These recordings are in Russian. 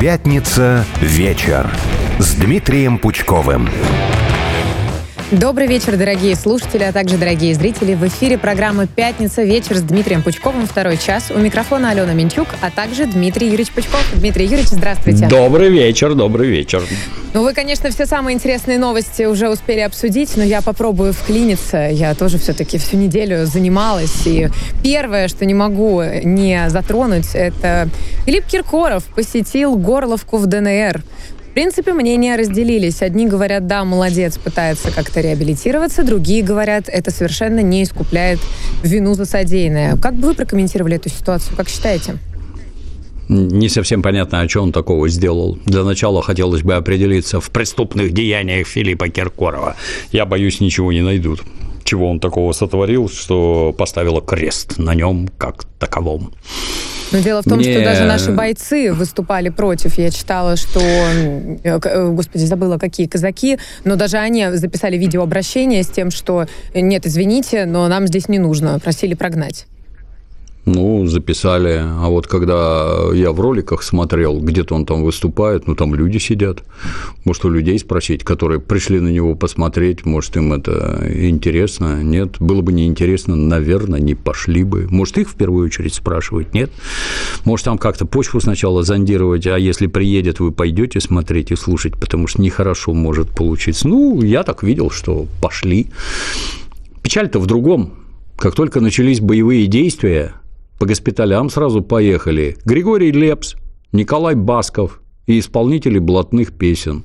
Пятница вечер с Дмитрием Пучковым. Добрый вечер, дорогие слушатели, а также дорогие зрители. В эфире программы «Пятница. Вечер» с Дмитрием Пучковым. Второй час. У микрофона Алена Минчук, а также Дмитрий Юрьевич Пучков. Дмитрий Юрьевич, здравствуйте. Добрый вечер, добрый вечер. Ну, вы, конечно, все самые интересные новости уже успели обсудить, но я попробую вклиниться. Я тоже все-таки всю неделю занималась. И первое, что не могу не затронуть, это Филипп Киркоров посетил Горловку в ДНР. В принципе, мнения разделились. Одни говорят, да, молодец, пытается как-то реабилитироваться, другие говорят, это совершенно не искупляет вину за содеянное. Как бы вы прокомментировали эту ситуацию? Как считаете? Не совсем понятно, о чем он такого сделал. Для начала хотелось бы определиться в преступных деяниях Филиппа Киркорова. Я боюсь, ничего не найдут. Чего он такого сотворил, что поставило крест на нем как таковом. Но дело в том, Мне... что даже наши бойцы выступали против. Я читала, что, э, э, господи, забыла, какие казаки, но даже они записали видеообращение с тем, что нет, извините, но нам здесь не нужно, просили прогнать. Ну, записали. А вот когда я в роликах смотрел, где-то он там выступает, ну, там люди сидят. Может, у людей спросить, которые пришли на него посмотреть, может, им это интересно. Нет, было бы неинтересно, наверное, не пошли бы. Может, их в первую очередь спрашивать, нет? Может, там как-то почву сначала зондировать, а если приедет, вы пойдете смотреть и слушать, потому что нехорошо может получиться. Ну, я так видел, что пошли. Печаль-то в другом. Как только начались боевые действия, по госпиталям сразу поехали Григорий Лепс, Николай Басков и исполнители блатных песен.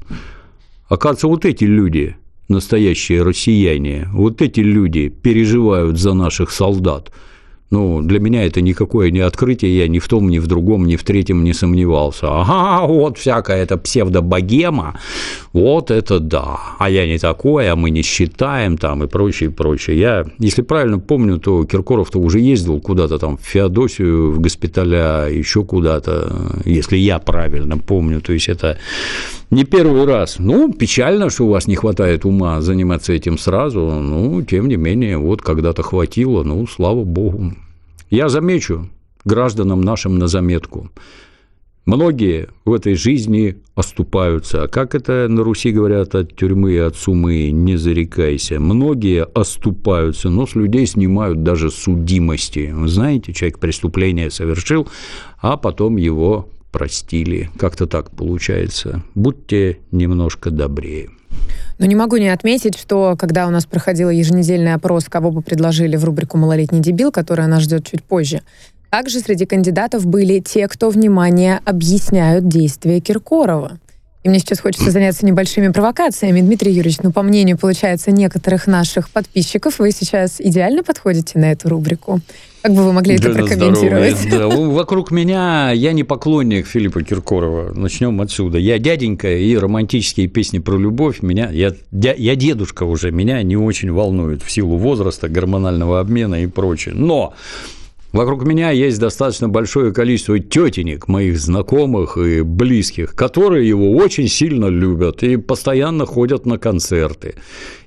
Оказывается, вот эти люди, настоящие россияне, вот эти люди переживают за наших солдат – ну, для меня это никакое не открытие, я ни в том, ни в другом, ни в третьем не сомневался. Ага, вот всякая эта псевдобогема, вот это да, а я не такой, а мы не считаем там и прочее, прочее. Я, если правильно помню, то Киркоров-то уже ездил куда-то там в Феодосию, в госпиталя, еще куда-то, если я правильно помню, то есть это не первый раз. Ну, печально, что у вас не хватает ума заниматься этим сразу, ну, тем не менее, вот когда-то хватило, ну, слава богу. Я замечу гражданам нашим на заметку. Многие в этой жизни оступаются. А как это на Руси говорят от тюрьмы и от сумы, не зарекайся. Многие оступаются, но с людей снимают даже судимости. Вы знаете, человек преступление совершил, а потом его простили. Как-то так получается. Будьте немножко добрее. Но не могу не отметить, что когда у нас проходил еженедельный опрос, кого бы предложили в рубрику «Малолетний дебил», которая нас ждет чуть позже, также среди кандидатов были те, кто, внимание, объясняют действия Киркорова. И мне сейчас хочется заняться небольшими провокациями. Дмитрий Юрьевич, ну, по мнению, получается, некоторых наших подписчиков, вы сейчас идеально подходите на эту рубрику. Как бы вы могли это прокомментировать? Да, вокруг меня я не поклонник Филиппа Киркорова. Начнем отсюда. Я дяденька, и романтические песни про любовь меня... Я, я дедушка уже, меня не очень волнуют в силу возраста, гормонального обмена и прочее. Но Вокруг меня есть достаточно большое количество тетенек, моих знакомых и близких, которые его очень сильно любят и постоянно ходят на концерты.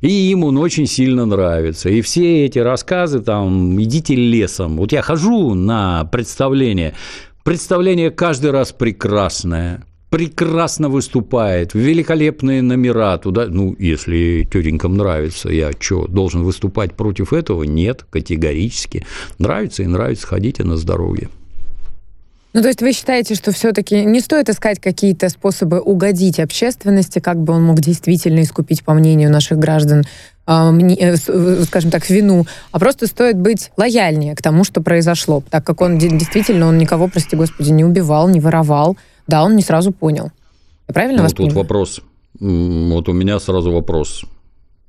И им он очень сильно нравится. И все эти рассказы там «идите лесом». Вот я хожу на представление, представление каждый раз прекрасное прекрасно выступает, великолепные номера туда, ну, если тетенькам нравится, я что, должен выступать против этого? Нет, категорически. Нравится и нравится, ходите на здоровье. Ну, то есть вы считаете, что все-таки не стоит искать какие-то способы угодить общественности, как бы он мог действительно искупить, по мнению наших граждан, а, э, э, скажем так, вину, а просто стоит быть лояльнее к тому, что произошло, так как он действительно, он никого, прости господи, не убивал, не воровал, да, он не сразу понял. Я правильно ну, вас тут понимаю? вопрос. Вот у меня сразу вопрос.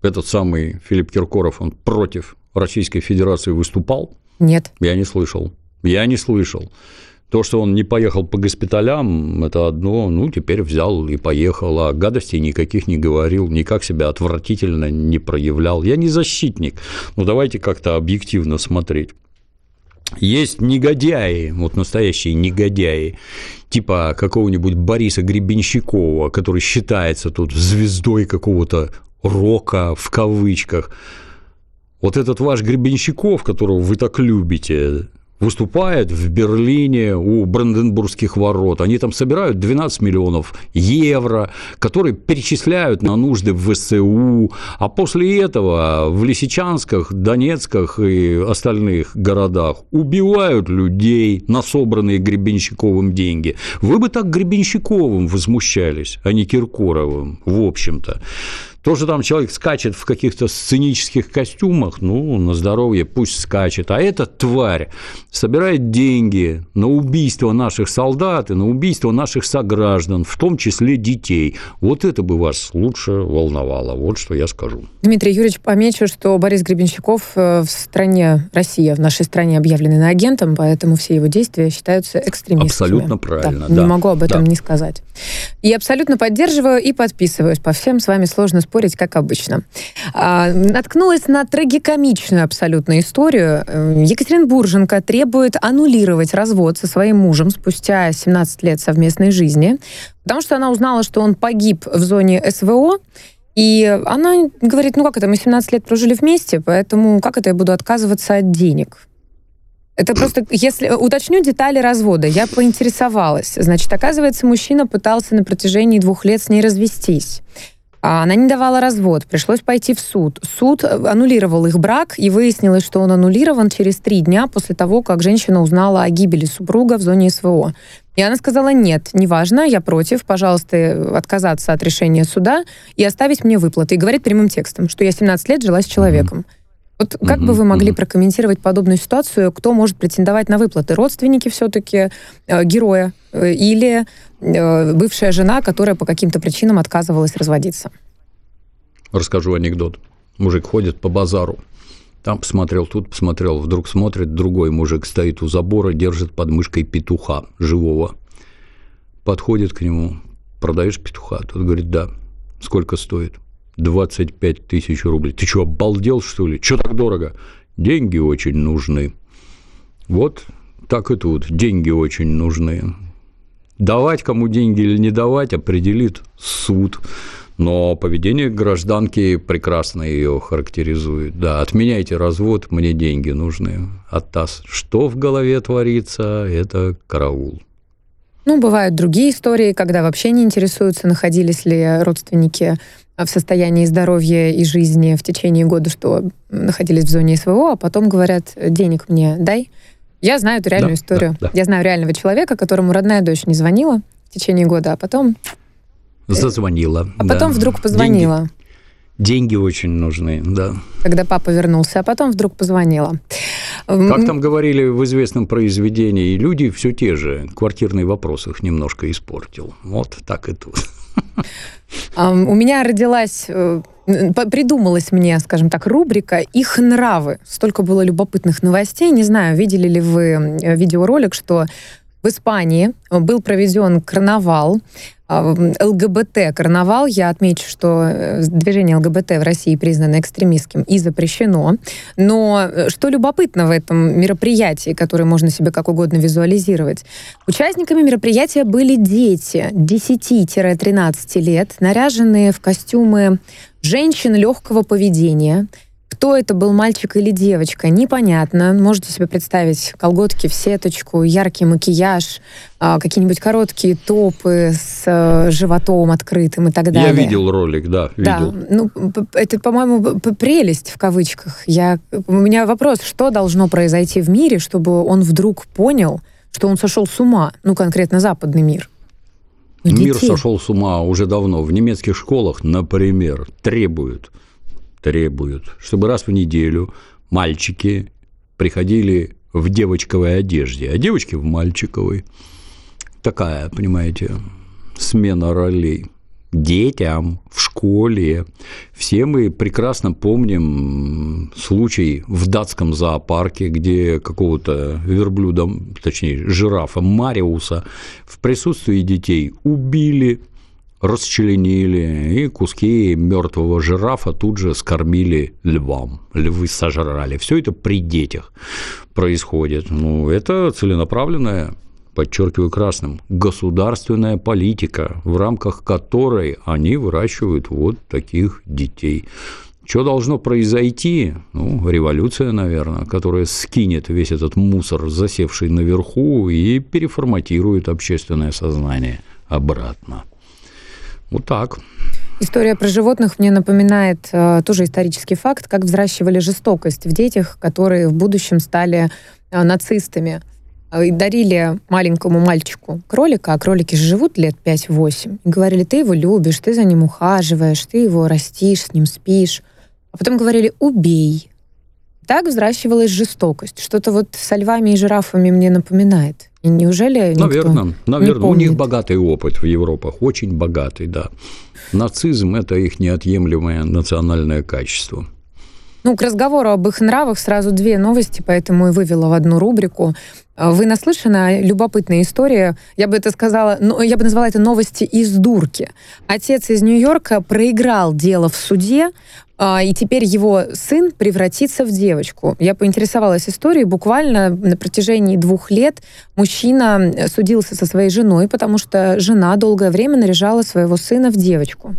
Этот самый Филипп Киркоров, он против Российской Федерации выступал? Нет. Я не слышал. Я не слышал. То, что он не поехал по госпиталям, это одно, ну, теперь взял и поехал, а гадостей никаких не говорил, никак себя отвратительно не проявлял. Я не защитник, ну, давайте как-то объективно смотреть. Есть негодяи, вот настоящие негодяи, типа какого-нибудь Бориса Гребенщикова, который считается тут звездой какого-то рока в кавычках. Вот этот ваш Гребенщиков, которого вы так любите, выступает в Берлине у Бранденбургских ворот. Они там собирают 12 миллионов евро, которые перечисляют на нужды в ВСУ, а после этого в Лисичансках, Донецках и остальных городах убивают людей на собранные Гребенщиковым деньги. Вы бы так Гребенщиковым возмущались, а не Киркоровым, в общем-то. То, что там человек скачет в каких-то сценических костюмах, ну, на здоровье пусть скачет. А эта тварь собирает деньги на убийство наших солдат и на убийство наших сограждан, в том числе детей. Вот это бы вас лучше волновало. Вот что я скажу. Дмитрий Юрьевич, помечу, что Борис Гребенщиков э, в стране, Россия, в нашей стране объявлены агентом, поэтому все его действия считаются экстремистскими. Абсолютно правильно, да. да. Не могу об этом да. не сказать. И абсолютно поддерживаю и подписываюсь по всем. С вами сложно спорить, как обычно. А, наткнулась на трагикомичную абсолютно историю. Э, Екатерина Бурженко требует аннулировать развод со своим мужем спустя 17 лет совместной жизни, потому что она узнала, что он погиб в зоне СВО, и она говорит, ну как это, мы 17 лет прожили вместе, поэтому как это я буду отказываться от денег? Это просто, если уточню детали развода, я поинтересовалась. Значит, оказывается, мужчина пытался на протяжении двух лет с ней развестись. А она не давала развод, пришлось пойти в суд. Суд аннулировал их брак, и выяснилось, что он аннулирован через три дня после того, как женщина узнала о гибели супруга в зоне СВО. И она сказала, нет, неважно, я против, пожалуйста, отказаться от решения суда и оставить мне выплаты. И говорит прямым текстом, что я 17 лет жила с человеком. Mm-hmm. Вот как mm-hmm. бы вы могли прокомментировать подобную ситуацию? Кто может претендовать на выплаты? Родственники все-таки э, героя э, или э, бывшая жена, которая по каким-то причинам отказывалась разводиться? Расскажу анекдот. Мужик ходит по базару. Там посмотрел, тут посмотрел. Вдруг смотрит, другой мужик стоит у забора, держит под мышкой петуха живого. Подходит к нему. Продаешь петуха? Тот говорит, да. Сколько стоит? 25 тысяч рублей. Ты что, обалдел, что ли? Что так дорого? Деньги очень нужны. Вот так и тут. Деньги очень нужны. Давать кому деньги или не давать определит суд. Но поведение гражданки прекрасно ее характеризует. Да, отменяйте развод, мне деньги нужны. А ТАСС, что в голове творится, это караул. Ну, бывают другие истории, когда вообще не интересуются, находились ли родственники в состоянии здоровья и жизни в течение года, что находились в зоне СВО, а потом говорят, денег мне дай. Я знаю эту реальную да, историю. Да, да. Я знаю реального человека, которому родная дочь не звонила в течение года, а потом... Зазвонила. А потом вдруг позвонила. Деньги. Деньги очень нужны, да. Когда папа вернулся, а потом вдруг позвонила. Как там говорили в известном произведении, люди все те же. Квартирный вопрос их немножко испортил. Вот так и тут. У меня родилась э, придумалась мне, скажем так, рубрика «Их нравы». Столько было любопытных новостей. Не знаю, видели ли вы видеоролик, что в Испании был проведен карнавал, а, ЛГБТ-карнавал. Я отмечу, что э, движение ЛГБТ в России признано экстремистским и запрещено. Но э, что любопытно в этом мероприятии, которое можно себе как угодно визуализировать? Участниками мероприятия были дети 10-13 лет, наряженные в костюмы женщин легкого поведения – кто это был, мальчик или девочка, непонятно. Можете себе представить колготки в сеточку, яркий макияж, а, какие-нибудь короткие топы с э, животом открытым и так далее. Я видел ролик, да, видел. Да, ну, это, по-моему, прелесть в кавычках. Я, у меня вопрос, что должно произойти в мире, чтобы он вдруг понял, что он сошел с ума, ну, конкретно западный мир? Мир сошел с ума уже давно. В немецких школах, например, требуют требуют, чтобы раз в неделю мальчики приходили в девочковой одежде, а девочки в мальчиковой. Такая, понимаете, смена ролей детям в школе. Все мы прекрасно помним случай в датском зоопарке, где какого-то верблюда, точнее, жирафа Мариуса в присутствии детей убили расчленили, и куски мертвого жирафа тут же скормили львам. Львы сожрали. Все это при детях происходит. Ну, это целенаправленная подчеркиваю красным, государственная политика, в рамках которой они выращивают вот таких детей. Что должно произойти? Ну, революция, наверное, которая скинет весь этот мусор, засевший наверху, и переформатирует общественное сознание обратно. Вот так. История про животных мне напоминает э, тоже исторический факт, как взращивали жестокость в детях, которые в будущем стали э, нацистами. Э, и дарили маленькому мальчику кролика, а кролики живут лет 5-8. И говорили, ты его любишь, ты за ним ухаживаешь, ты его растишь, с ним спишь. А потом говорили, убей. Так взращивалась жестокость. Что-то вот со львами и жирафами мне напоминает. Неужели Наверное, наверное. У них богатый опыт в Европах, очень богатый, да. Нацизм – это их неотъемлемое национальное качество. Ну, к разговору об их нравах сразу две новости, поэтому и вывела в одну рубрику. Вы наслышаны любопытная история, я бы это сказала, ну, я бы назвала это новости из дурки. Отец из Нью-Йорка проиграл дело в суде, а, и теперь его сын превратится в девочку. Я поинтересовалась историей. Буквально на протяжении двух лет мужчина судился со своей женой, потому что жена долгое время наряжала своего сына в девочку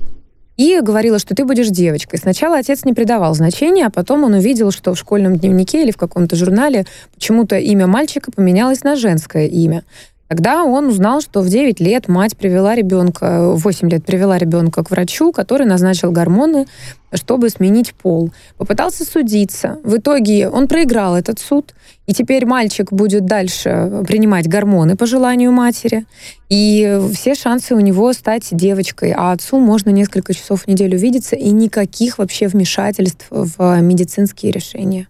и говорила, что ты будешь девочкой. Сначала отец не придавал значения, а потом он увидел, что в школьном дневнике или в каком-то журнале почему-то имя мальчика поменялось на женское имя. Тогда он узнал, что в 9 лет мать привела ребенка, 8 лет привела ребенка к врачу, который назначил гормоны, чтобы сменить пол. Попытался судиться. В итоге он проиграл этот суд, и теперь мальчик будет дальше принимать гормоны по желанию матери. И все шансы у него стать девочкой, а отцу можно несколько часов в неделю видеться, и никаких вообще вмешательств в медицинские решения.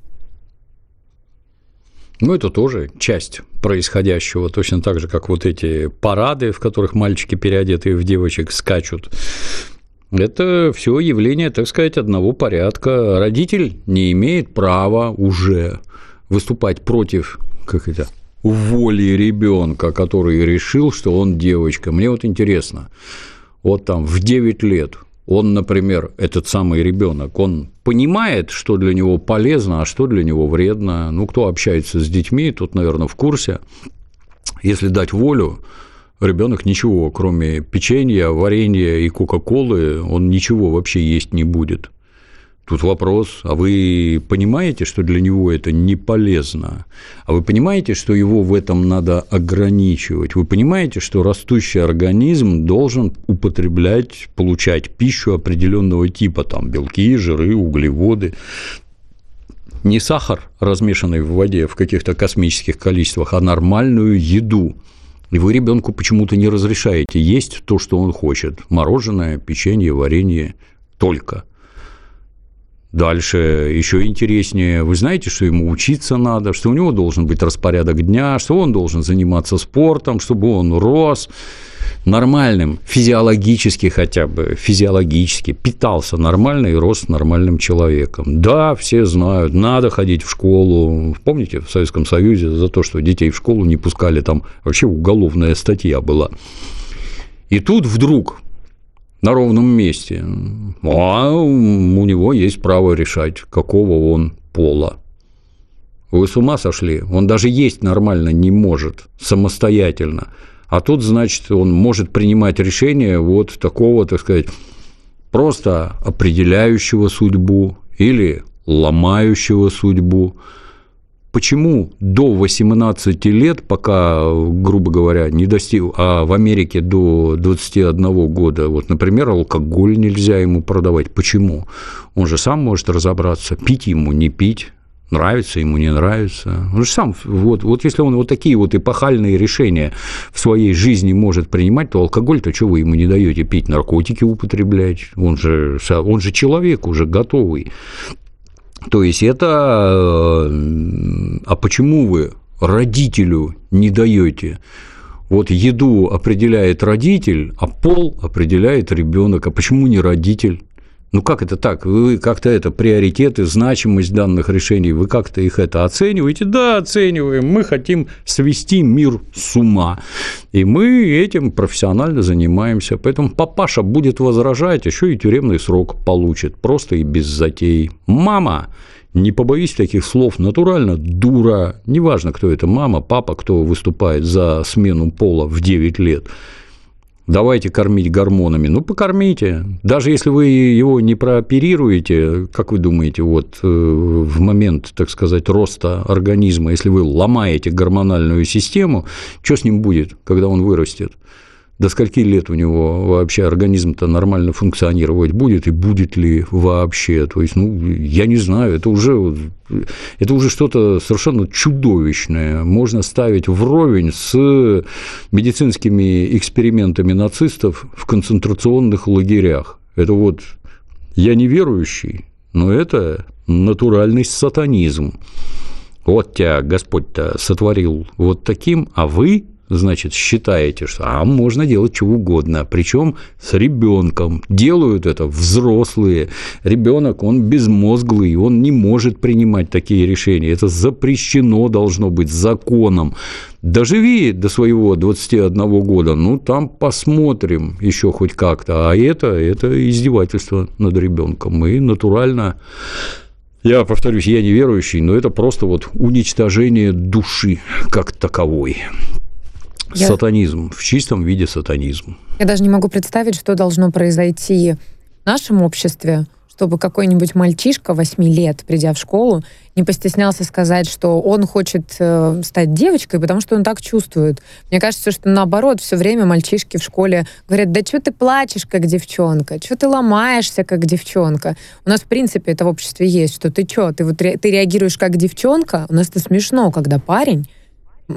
Ну, это тоже часть происходящего, точно так же, как вот эти парады, в которых мальчики, переодетые в девочек, скачут. Это все явление, так сказать, одного порядка. Родитель не имеет права уже выступать против как это, воли ребенка, который решил, что он девочка. Мне вот интересно, вот там в 9 лет он, например, этот самый ребенок, он понимает, что для него полезно, а что для него вредно. Ну, кто общается с детьми, тот, наверное, в курсе. Если дать волю, ребенок ничего, кроме печенья, варенья и кока-колы, он ничего вообще есть не будет. Тут вопрос, а вы понимаете, что для него это не полезно? А вы понимаете, что его в этом надо ограничивать? Вы понимаете, что растущий организм должен употреблять, получать пищу определенного типа, там белки, жиры, углеводы, не сахар, размешанный в воде в каких-то космических количествах, а нормальную еду. И вы ребенку почему-то не разрешаете есть то, что он хочет. Мороженое, печенье, варенье только – Дальше еще интереснее. Вы знаете, что ему учиться надо, что у него должен быть распорядок дня, что он должен заниматься спортом, чтобы он рос нормальным, физиологически хотя бы, физиологически, питался нормально и рос нормальным человеком. Да, все знают, надо ходить в школу. Помните, в Советском Союзе за то, что детей в школу не пускали, там вообще уголовная статья была. И тут вдруг на ровном месте. А у него есть право решать, какого он пола. Вы с ума сошли? Он даже есть нормально не может, самостоятельно. А тут, значит, он может принимать решения вот такого, так сказать, просто определяющего судьбу или ломающего судьбу. Почему до 18 лет, пока, грубо говоря, не достиг, а в Америке до 21 года, вот, например, алкоголь нельзя ему продавать. Почему? Он же сам может разобраться, пить ему, не пить, нравится ему, не нравится. Он же сам, вот, вот если он вот такие вот эпохальные решения в своей жизни может принимать, то алкоголь-то что вы ему не даете пить, наркотики употреблять? Он же, он же человек уже готовый. То есть это... Э, а почему вы родителю не даете? Вот еду определяет родитель, а пол определяет ребенок. А почему не родитель? Ну как это так? Вы как-то это приоритеты, значимость данных решений, вы как-то их это оцениваете? Да, оцениваем. Мы хотим свести мир с ума. И мы этим профессионально занимаемся. Поэтому папаша будет возражать, еще и тюремный срок получит. Просто и без затей. Мама, не побоюсь таких слов, натурально дура, неважно, кто это, мама, папа, кто выступает за смену пола в 9 лет – давайте кормить гормонами. Ну, покормите. Даже если вы его не прооперируете, как вы думаете, вот э, в момент, так сказать, роста организма, если вы ломаете гормональную систему, что с ним будет, когда он вырастет? До скольки лет у него вообще организм-то нормально функционировать будет и будет ли вообще. То есть, ну, я не знаю, это уже, это уже что-то совершенно чудовищное. Можно ставить вровень с медицинскими экспериментами нацистов в концентрационных лагерях. Это вот я не верующий, но это натуральный сатанизм. Вот тебя Господь-то сотворил вот таким, а вы значит, считаете, что а можно делать чего угодно, причем с ребенком. Делают это взрослые. Ребенок, он безмозглый, он не может принимать такие решения. Это запрещено должно быть законом. Доживи до своего 21 года, ну там посмотрим еще хоть как-то. А это, это издевательство над ребенком. И натурально я повторюсь, я не верующий, но это просто вот уничтожение души как таковой. Я... Сатанизм, в чистом виде сатанизм. Я даже не могу представить, что должно произойти в нашем обществе, чтобы какой-нибудь мальчишка 8 лет, придя в школу, не постеснялся сказать, что он хочет э, стать девочкой, потому что он так чувствует. Мне кажется, что наоборот, все время мальчишки в школе говорят, да что ты плачешь, как девчонка, что ты ломаешься, как девчонка. У нас, в принципе, это в обществе есть, что ты что, ты, вот, ты реагируешь как девчонка, у нас это смешно, когда парень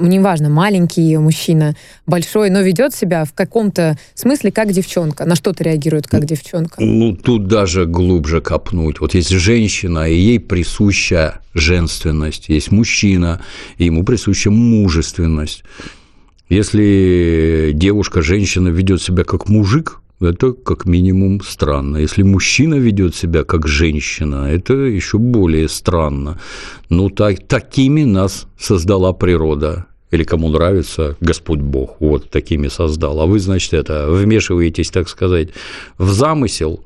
неважно, маленький мужчина, большой, но ведет себя в каком-то смысле как девчонка, на что-то реагирует как девчонка. Ну, тут даже глубже копнуть. Вот есть женщина, и ей присуща женственность, есть мужчина, и ему присуща мужественность. Если девушка, женщина ведет себя как мужик, это как минимум странно. Если мужчина ведет себя как женщина, это еще более странно. Ну, так, такими нас создала природа. Или кому нравится Господь Бог, вот такими создал. А вы, значит, это вмешиваетесь, так сказать, в замысел,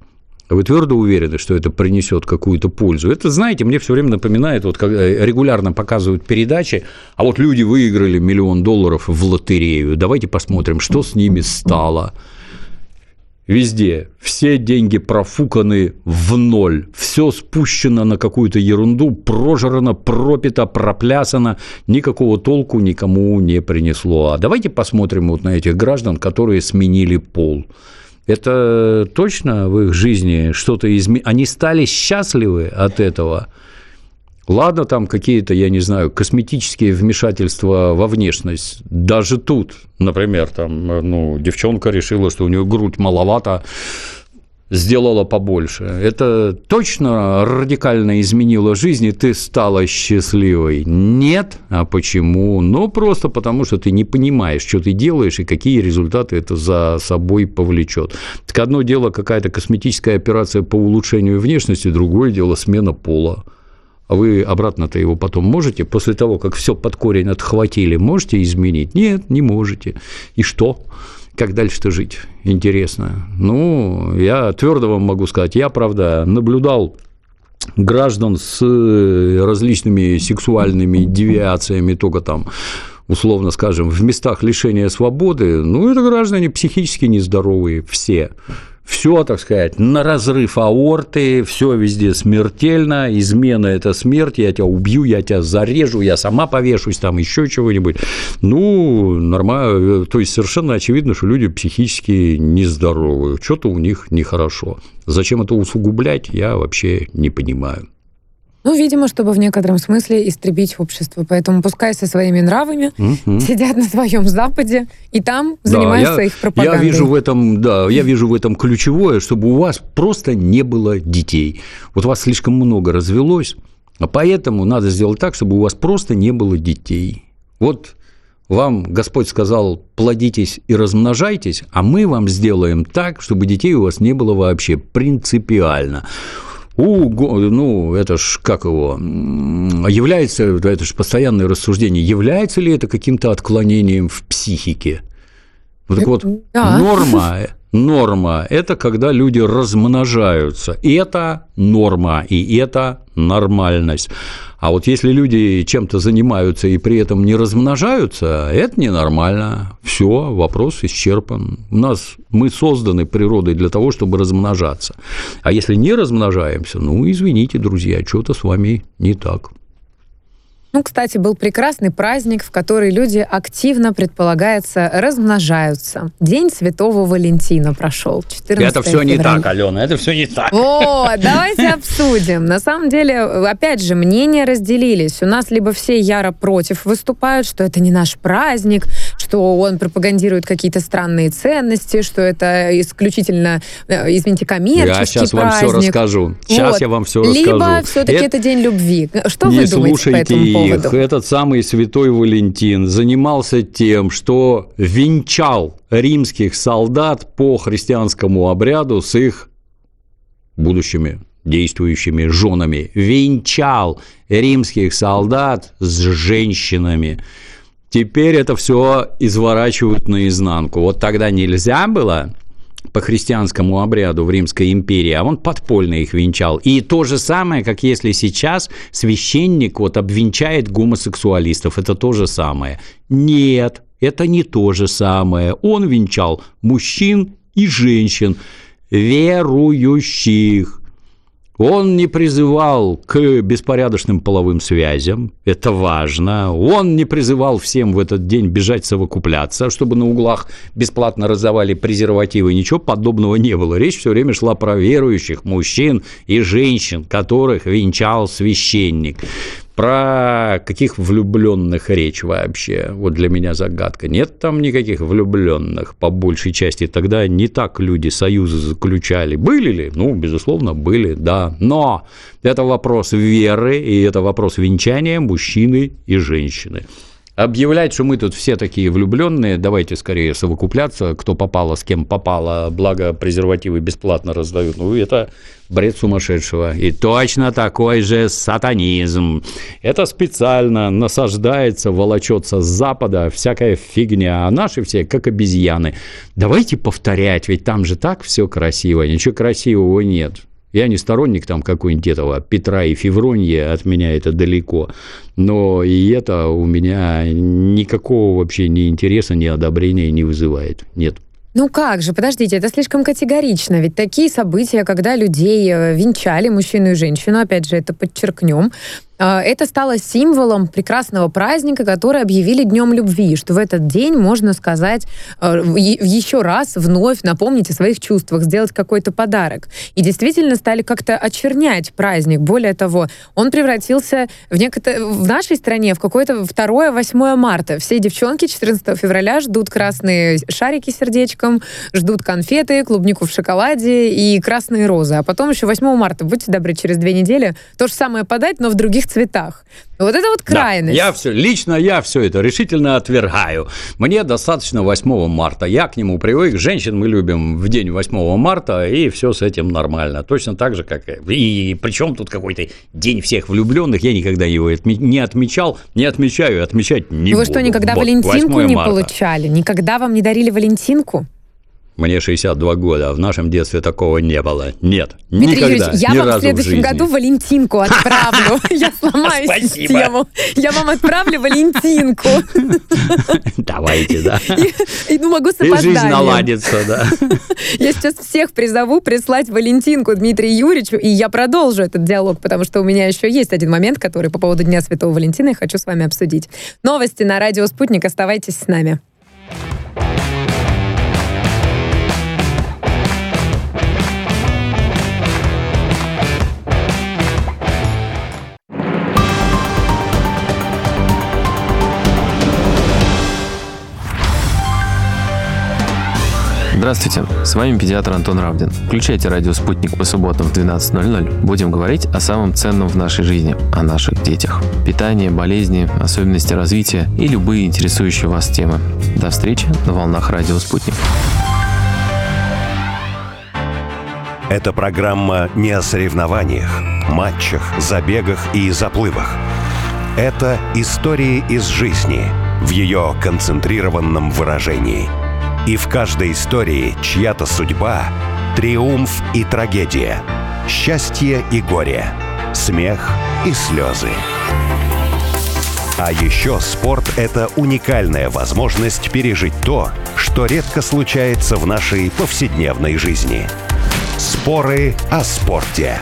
вы твердо уверены, что это принесет какую-то пользу? Это, знаете, мне все время напоминает, вот как регулярно показывают передачи, а вот люди выиграли миллион долларов в лотерею, давайте посмотрим, что с ними стало. Везде все деньги профуканы в ноль, все спущено на какую-то ерунду, прожрано, пропито, проплясано, никакого толку никому не принесло. А давайте посмотрим вот на этих граждан, которые сменили пол. Это точно в их жизни что-то изменилось? Они стали счастливы от этого – Ладно, там какие-то, я не знаю, косметические вмешательства во внешность. Даже тут, например, там, ну, девчонка решила, что у нее грудь маловато, сделала побольше. Это точно радикально изменило жизнь, и ты стала счастливой? Нет. А почему? Ну, просто потому, что ты не понимаешь, что ты делаешь и какие результаты это за собой повлечет. Так одно дело какая-то косметическая операция по улучшению внешности, другое дело смена пола. А вы обратно-то его потом можете, после того, как все под корень отхватили, можете изменить? Нет, не можете. И что? Как дальше-то жить? Интересно. Ну, я твердо вам могу сказать, я, правда, наблюдал граждан с различными сексуальными девиациями, только там условно скажем, в местах лишения свободы, ну, это граждане психически нездоровые все все, так сказать, на разрыв аорты, все везде смертельно, измена – это смерть, я тебя убью, я тебя зарежу, я сама повешусь, там еще чего-нибудь. Ну, нормально, то есть совершенно очевидно, что люди психически нездоровы, что-то у них нехорошо. Зачем это усугублять, я вообще не понимаю. Ну, видимо, чтобы в некотором смысле истребить общество. Поэтому пускай со своими нравами угу. сидят на своем Западе и там да, занимаются я, их пропагандой. Я вижу в этом, да, я вижу в этом ключевое, чтобы у вас просто не было детей. Вот вас слишком много развелось, а поэтому надо сделать так, чтобы у вас просто не было детей. Вот вам Господь сказал, плодитесь и размножайтесь, а мы вам сделаем так, чтобы детей у вас не было вообще принципиально у, ну, это ж как его, является, это же постоянное рассуждение, является ли это каким-то отклонением в психике? Вот так вот, да. норма, норма – это когда люди размножаются. И это норма, и это нормальность. А вот если люди чем-то занимаются и при этом не размножаются, это ненормально. Все, вопрос исчерпан. У нас мы созданы природой для того, чтобы размножаться. А если не размножаемся, ну, извините, друзья, что-то с вами не так. Ну, кстати, был прекрасный праздник, в который люди активно, предполагается, размножаются. День Святого Валентина прошел. 14 это все февраля. не так, Алена, это все не так. О, давайте обсудим. На самом деле, опять же, мнения разделились. У нас либо все яро против выступают, что это не наш праздник, что он пропагандирует какие-то странные ценности, что это исключительно, э, извините, коммерческий Я сейчас праздник. вам все расскажу. Сейчас Вот. я вам все Либо расскажу. все-таки это... день любви. Что не вы думаете по этому их. поводу? Этот самый святой Валентин занимался тем, что венчал римских солдат по христианскому обряду с их будущими действующими женами. Венчал римских солдат с женщинами. Теперь это все изворачивают наизнанку. Вот тогда нельзя было по христианскому обряду в Римской империи, а он подпольно их венчал. И то же самое, как если сейчас священник вот обвенчает гомосексуалистов, это то же самое. Нет, это не то же самое. Он венчал мужчин и женщин, верующих. Он не призывал к беспорядочным половым связям, это важно. Он не призывал всем в этот день бежать совокупляться, чтобы на углах бесплатно раздавали презервативы. Ничего подобного не было. Речь все время шла про верующих мужчин и женщин, которых венчал священник. Про каких влюбленных речь вообще? Вот для меня загадка. Нет там никаких влюбленных, по большей части. Тогда не так люди союзы заключали. Были ли? Ну, безусловно, были, да. Но это вопрос веры, и это вопрос венчания мужчины и женщины. Объявлять, что мы тут все такие влюбленные, давайте скорее совокупляться, кто попало, с кем попало, благо презервативы бесплатно раздают. Ну, это бред сумасшедшего. И точно такой же сатанизм. Это специально насаждается, волочется с Запада, всякая фигня. А наши все как обезьяны. Давайте повторять, ведь там же так все красиво. Ничего красивого нет. Я не сторонник там какой-нибудь этого Петра и Февронья, от меня это далеко. Но и это у меня никакого вообще ни интереса, ни одобрения не вызывает. Нет. Ну как же, подождите, это слишком категорично. Ведь такие события, когда людей э, венчали, мужчину и женщину, опять же, это подчеркнем, это стало символом прекрасного праздника, который объявили Днем любви, что в этот день можно сказать э, еще раз вновь напомнить о своих чувствах, сделать какой-то подарок. И действительно стали как-то очернять праздник. Более того, он превратился в, некото... в нашей стране в какое-то 2-8 марта. Все девчонки 14 февраля ждут красные шарики сердечком, ждут конфеты, клубнику в шоколаде и красные розы. А потом еще 8 марта, будьте добры, через две недели то же самое подать, но в других цветах. Вот это вот Да, крайность. я все, лично я все это решительно отвергаю. Мне достаточно 8 марта. Я к нему привык. Женщин мы любим в день 8 марта, и все с этим нормально. Точно так же, как и... И причем тут какой-то день всех влюбленных. Я никогда его не отмечал, не отмечаю, отмечать не Вы буду. что, никогда Вот, Валентинку 8 не марта. получали? Никогда вам не дарили Валентинку? Мне 62 года, а в нашем детстве такого не было. Нет, Дмитрий никогда, Юрьевич, я ни вам в следующем жизни. году Валентинку отправлю. Я сломаю систему. Я вам отправлю Валентинку. Давайте, да. И, ну могу с И жизнь наладится, да. Я сейчас всех призову прислать Валентинку Дмитрию Юрьевичу, и я продолжу этот диалог, потому что у меня еще есть один момент, который по поводу Дня Святого Валентина я хочу с вами обсудить. Новости на радио «Спутник». Оставайтесь с нами. Здравствуйте, с вами педиатр Антон Равдин. Включайте радио «Спутник» по субботам в 12.00. Будем говорить о самом ценном в нашей жизни, о наших детях. Питание, болезни, особенности развития и любые интересующие вас темы. До встречи на волнах радио «Спутник». Эта программа не о соревнованиях, матчах, забегах и заплывах. Это истории из жизни в ее концентрированном выражении. И в каждой истории чья-то судьба, триумф и трагедия, счастье и горе, смех и слезы. А еще спорт – это уникальная возможность пережить то, что редко случается в нашей повседневной жизни. Споры о спорте.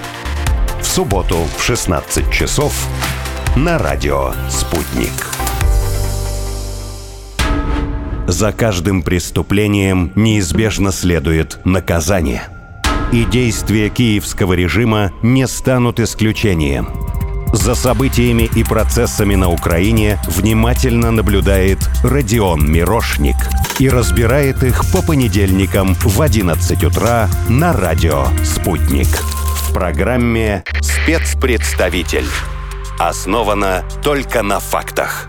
В субботу в 16 часов на радио «Спутник». За каждым преступлением неизбежно следует наказание. И действия киевского режима не станут исключением. За событиями и процессами на Украине внимательно наблюдает Родион Мирошник и разбирает их по понедельникам в 11 утра на радио «Спутник». В программе «Спецпредставитель». Основано только на фактах.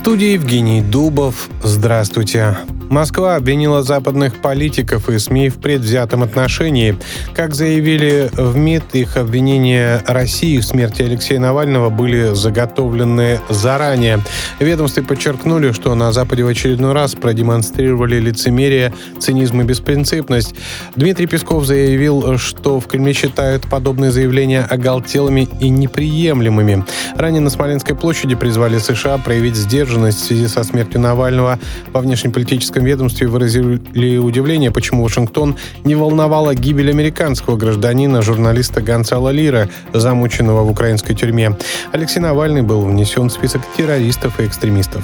Студии Евгений Дубов. Здравствуйте. Москва обвинила западных политиков и СМИ в предвзятом отношении. Как заявили в МИД, их обвинения России в смерти Алексея Навального были заготовлены заранее. Ведомстве подчеркнули, что на Западе в очередной раз продемонстрировали лицемерие, цинизм и беспринципность. Дмитрий Песков заявил, что в Кремле считают подобные заявления оголтелыми и неприемлемыми. Ранее на Смоленской площади призвали США проявить сдержанность в связи со смертью Навального во внешнеполитическом ведомстве выразили удивление, почему Вашингтон не волновала гибель американского гражданина, журналиста Гонсала Лира, замученного в украинской тюрьме. Алексей Навальный был внесен в список террористов и экстремистов.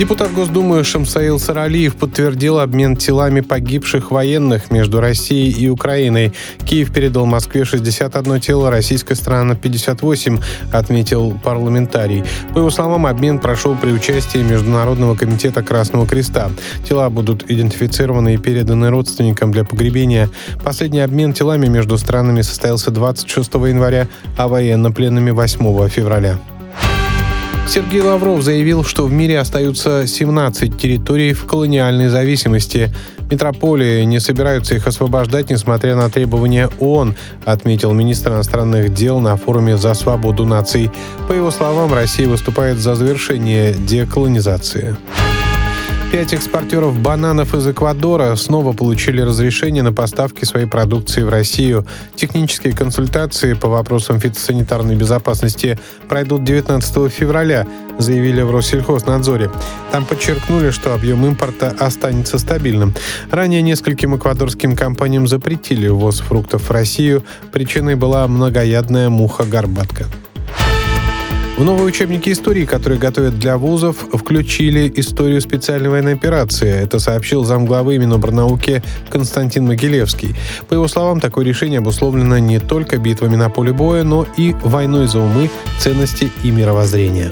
Депутат Госдумы Шамсаил Саралиев подтвердил обмен телами погибших военных между Россией и Украиной. Киев передал Москве 61 тело, российская сторона 58, отметил парламентарий. По его словам, обмен прошел при участии Международного комитета Красного Креста. Тела будут идентифицированы и переданы родственникам для погребения. Последний обмен телами между странами состоялся 26 января, а военнопленными 8 февраля. Сергей Лавров заявил, что в мире остаются 17 территорий в колониальной зависимости. Метрополии не собираются их освобождать, несмотря на требования ООН, отметил министр иностранных дел на форуме «За свободу наций». По его словам, Россия выступает за завершение деколонизации. Пять экспортеров бананов из Эквадора снова получили разрешение на поставки своей продукции в Россию. Технические консультации по вопросам фитосанитарной безопасности пройдут 19 февраля, заявили в Россельхознадзоре. Там подчеркнули, что объем импорта останется стабильным. Ранее нескольким эквадорским компаниям запретили ввоз фруктов в Россию. Причиной была многоядная муха-горбатка. В новые учебники истории, которые готовят для вузов, включили историю специальной военной операции. Это сообщил замглавы Минобрнауки Константин Могилевский. По его словам, такое решение обусловлено не только битвами на поле боя, но и войной за умы, ценности и мировоззрение.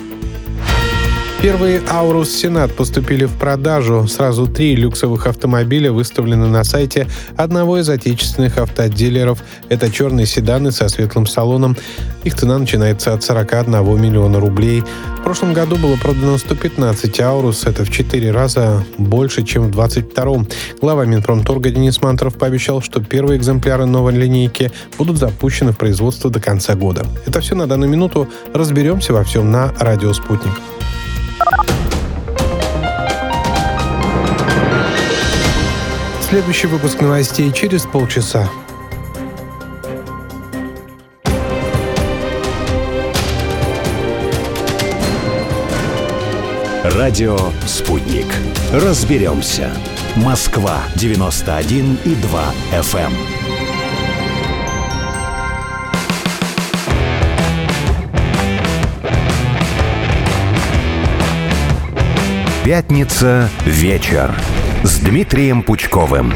Первые Аурус Сенат поступили в продажу. Сразу три люксовых автомобиля выставлены на сайте одного из отечественных автодилеров. Это черные седаны со светлым салоном. Их цена начинается от 41 миллиона рублей. В прошлом году было продано 115 Аурус. Это в 4 раза больше, чем в 22 Глава Минпромторга Денис Мантуров пообещал, что первые экземпляры новой линейки будут запущены в производство до конца года. Это все на данную минуту. Разберемся во всем на «Радио Спутник». Следующий выпуск новостей через полчаса. Радио «Спутник». Разберемся. Москва, 91 и 2 FM. Пятница. Вечер с Дмитрием Пучковым.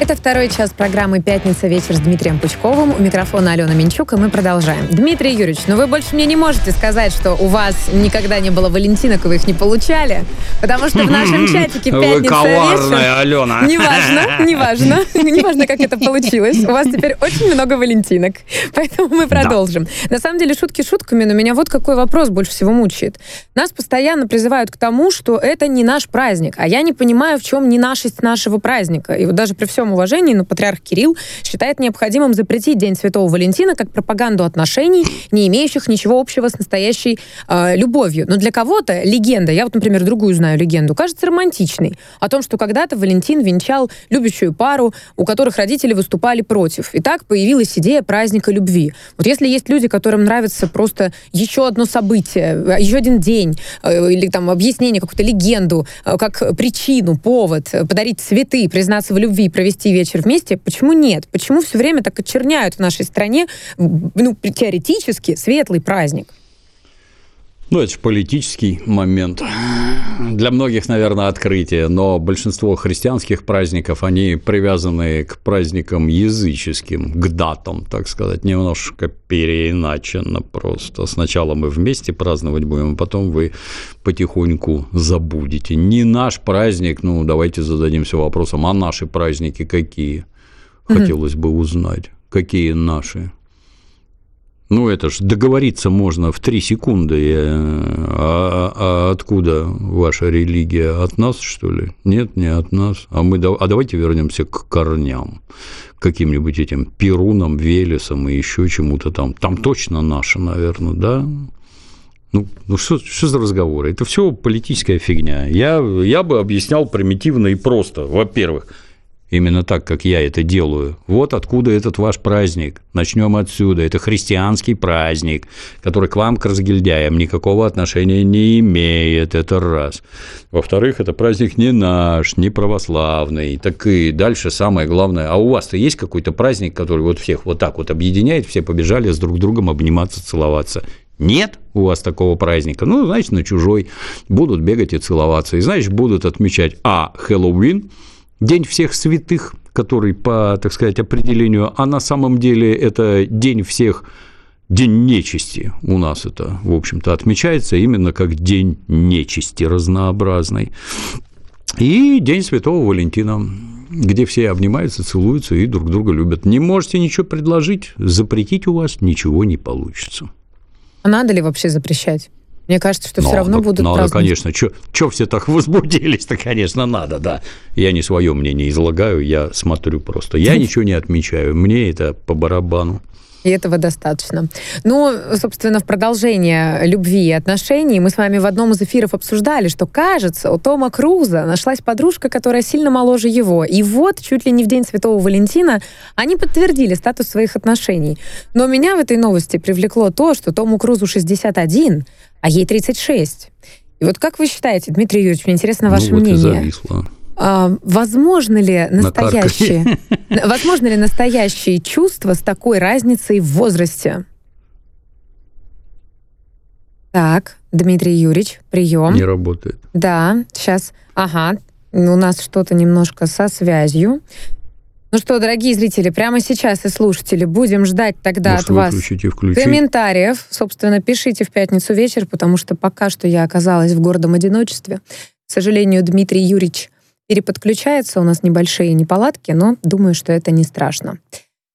Это второй час программы «Пятница. Вечер» с Дмитрием Пучковым. У микрофона Алена Минчук, и мы продолжаем. Дмитрий Юрьевич, ну вы больше мне не можете сказать, что у вас никогда не было валентинок, и вы их не получали, потому что в нашем чатике «Пятница. Вы коварная, Алена. Неважно, неважно, неважно, как это получилось. У вас теперь очень много валентинок, поэтому мы продолжим. Да. На самом деле, шутки шутками, но меня вот какой вопрос больше всего мучает. Нас постоянно призывают к тому, что это не наш праздник, а я не понимаю, в чем не нашесть нашего праздника. И вот даже при всем всем уважении, но патриарх Кирилл считает необходимым запретить День Святого Валентина как пропаганду отношений, не имеющих ничего общего с настоящей э, любовью. Но для кого-то легенда, я вот, например, другую знаю легенду, кажется романтичной, о том, что когда-то Валентин венчал любящую пару, у которых родители выступали против. И так появилась идея праздника любви. Вот если есть люди, которым нравится просто еще одно событие, еще один день, э, или там объяснение, какую-то легенду, э, как причину, повод, э, подарить цветы, признаться в любви, провести вечер вместе, почему нет? Почему все время так очерняют в нашей стране, ну, теоретически, светлый праздник? Ну, это же политический момент. Для многих, наверное, открытие, но большинство христианских праздников, они привязаны к праздникам языческим, к датам, так сказать, немножко переиначено просто. Сначала мы вместе праздновать будем, а потом вы потихоньку забудете. Не наш праздник, ну, давайте зададимся вопросом, а наши праздники какие? Хотелось бы узнать, какие наши. Ну, это ж договориться можно в три секунды. А, а откуда ваша религия? От нас, что ли? Нет, не от нас. А, мы, а давайте вернемся к корням. Каким-нибудь этим Перуном, Велесом и еще чему-то там. Там точно наше, наверное, да? Ну, ну что, что за разговоры? Это все политическая фигня. Я, я бы объяснял примитивно и просто. Во-первых, именно так, как я это делаю. Вот откуда этот ваш праздник. Начнем отсюда. Это христианский праздник, который к вам, к разгильдяям, никакого отношения не имеет. Это раз. Во-вторых, это праздник не наш, не православный. Так и дальше самое главное. А у вас-то есть какой-то праздник, который вот всех вот так вот объединяет, все побежали с друг другом обниматься, целоваться? Нет у вас такого праздника. Ну, значит, на чужой будут бегать и целоваться. И, значит, будут отмечать, а, Хэллоуин – День всех святых, который по, так сказать, определению, а на самом деле это день всех День нечисти у нас это, в общем-то, отмечается именно как день нечисти разнообразной. И День Святого Валентина, где все обнимаются, целуются и друг друга любят. Не можете ничего предложить, запретить у вас ничего не получится. А надо ли вообще запрещать? Мне кажется, что надо, все равно будут Надо, праздновать. конечно. Что все так возбудились-то, конечно, надо, да. Я не свое мнение излагаю, я смотрю просто. Я ничего не отмечаю, мне это по барабану. И этого достаточно. Ну, собственно, в продолжение любви и отношений мы с вами в одном из эфиров обсуждали, что, кажется, у Тома Круза нашлась подружка, которая сильно моложе его. И вот, чуть ли не в день Святого Валентина, они подтвердили статус своих отношений. Но меня в этой новости привлекло то, что Тому Крузу 61, а ей 36. И вот как вы считаете, Дмитрий Юрьевич, мне интересно ну, ваше вот мнение. И зависло. А, возможно ли настоящие, возможно ли настоящие чувства с такой разницей в возрасте? Так, Дмитрий Юрьевич, прием. Не работает. Да, сейчас. Ага, у нас что-то немножко со связью. Ну что, дорогие зрители, прямо сейчас и слушатели, будем ждать тогда Может, от вас комментариев. Собственно, пишите в пятницу вечер, потому что пока что я оказалась в гордом одиночестве. К сожалению, Дмитрий Юрьевич переподключается, у нас небольшие неполадки, но думаю, что это не страшно.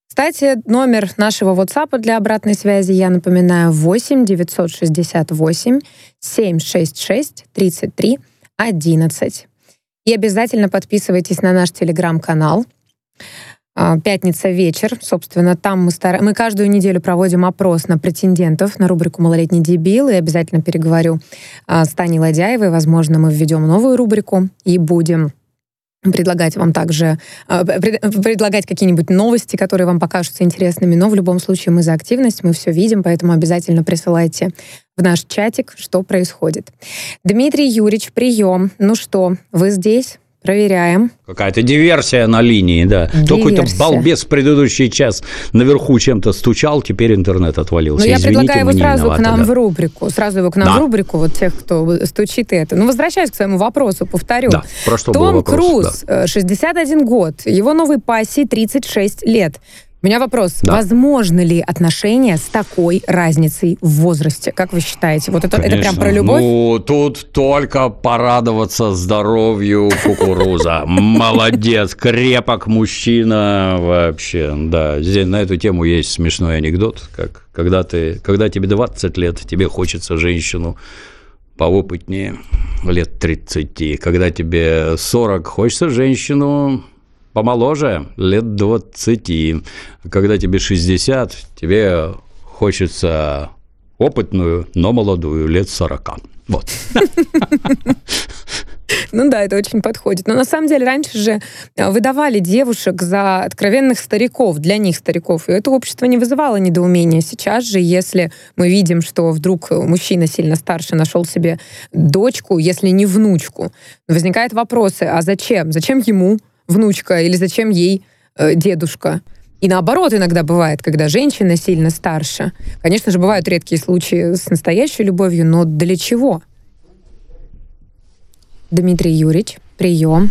Кстати, номер нашего WhatsApp для обратной связи, я напоминаю, 8 968 766 33 11. И обязательно подписывайтесь на наш телеграм-канал. А, Пятница вечер, собственно, там мы, стар... мы каждую неделю проводим опрос на претендентов на рубрику «Малолетний дебил», и обязательно переговорю а, с Таней Ладяевой. Возможно, мы введем новую рубрику и будем предлагать вам также, а, пред- предлагать какие-нибудь новости, которые вам покажутся интересными, но в любом случае мы за активность, мы все видим, поэтому обязательно присылайте в наш чатик, что происходит. Дмитрий Юрьевич, прием. Ну что, вы здесь? Проверяем. Какая-то диверсия на линии, да. То какой-то Диверсия. балбес в предыдущий час наверху чем-то стучал, теперь интернет отвалился. Ну, я Извините, предлагаю его сразу виноваты, к нам да. в рубрику. Сразу его к нам Да. в рубрику, вот тех, кто стучит и это. Ну, возвращаясь к своему вопросу, повторю. Да, про что был Том вопрос, Круз, э, 61 год, его новой пассии 36 лет. У меня вопрос. Да. Возможно ли отношения с такой разницей в возрасте? Как вы считаете? Вот это, это прям про любовь? Ну, тут только порадоваться здоровью кукуруза. Молодец, крепок мужчина вообще. Да, здесь на эту тему есть смешной анекдот, как когда ты, когда тебе 20 лет, тебе хочется женщину поопытнее, лет 30. Когда тебе 40, хочется женщину помоложе, лет 20. Когда тебе 60, тебе хочется опытную, но молодую, лет 40. Вот. Ну да, это очень подходит. Но на самом деле раньше же э, выдавали девушек за откровенных стариков, для них стариков, и это общество не вызывало недоумения. Сейчас же, если мы видим, что вдруг мужчина сильно старше нашел себе дочку, если не внучку, возникают вопросы, а зачем? Зачем ему внучка или зачем ей э, дедушка? И наоборот иногда бывает, когда женщина сильно старше. Конечно же, бывают редкие случаи с настоящей любовью, но для чего? Дмитрий Юрьевич, прием.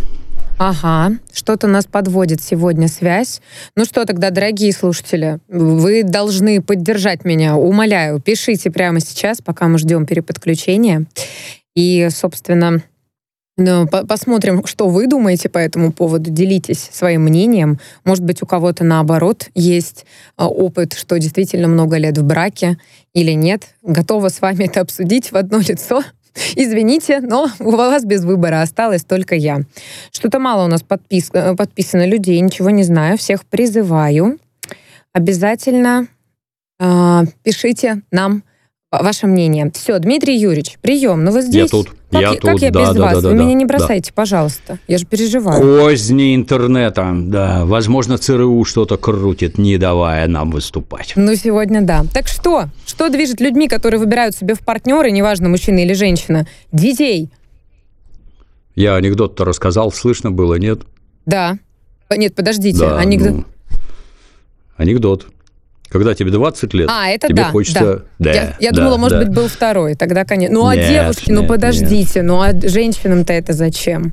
Ага, что-то нас подводит сегодня связь. Ну что тогда, дорогие слушатели, вы должны поддержать меня, умоляю, пишите прямо сейчас, пока мы ждем переподключения. И, собственно, ну, посмотрим, что вы думаете по этому поводу. Делитесь своим мнением. Может быть, у кого-то наоборот есть а, опыт, что действительно много лет в браке или нет. Готова с вами это обсудить в одно лицо. Извините, но у вас без выбора осталась только я. Что-то мало у нас подпис... Э, подписано людей, ничего не знаю. Всех призываю. Обязательно э, пишите нам ваше мнение. Все, Дмитрий Юрьевич, прием. Ну вы здесь. Я тут. Как я, я, тут, как я да, без да, вас? Да, вы да, меня не да. бросайте, пожалуйста. Я же переживаю. Козни интернета, да. Возможно, ЦРУ что-то крутит, не давая нам выступать. Ну, сегодня да. Так что? Что движет людьми, которые выбирают себе в партнеры, неважно, мужчина или женщина, детей? Я анекдот-то рассказал, слышно было, нет? Да. Нет, подождите. Да, анекдот. ну, анекдот. Когда тебе 20 лет, А, это тебе да, хочется... да. Да, я я да, думала, может да. быть, был второй. Тогда, конечно. Ну, а Нет, девушки, ну нет, подождите, ну а женщинам-то это зачем?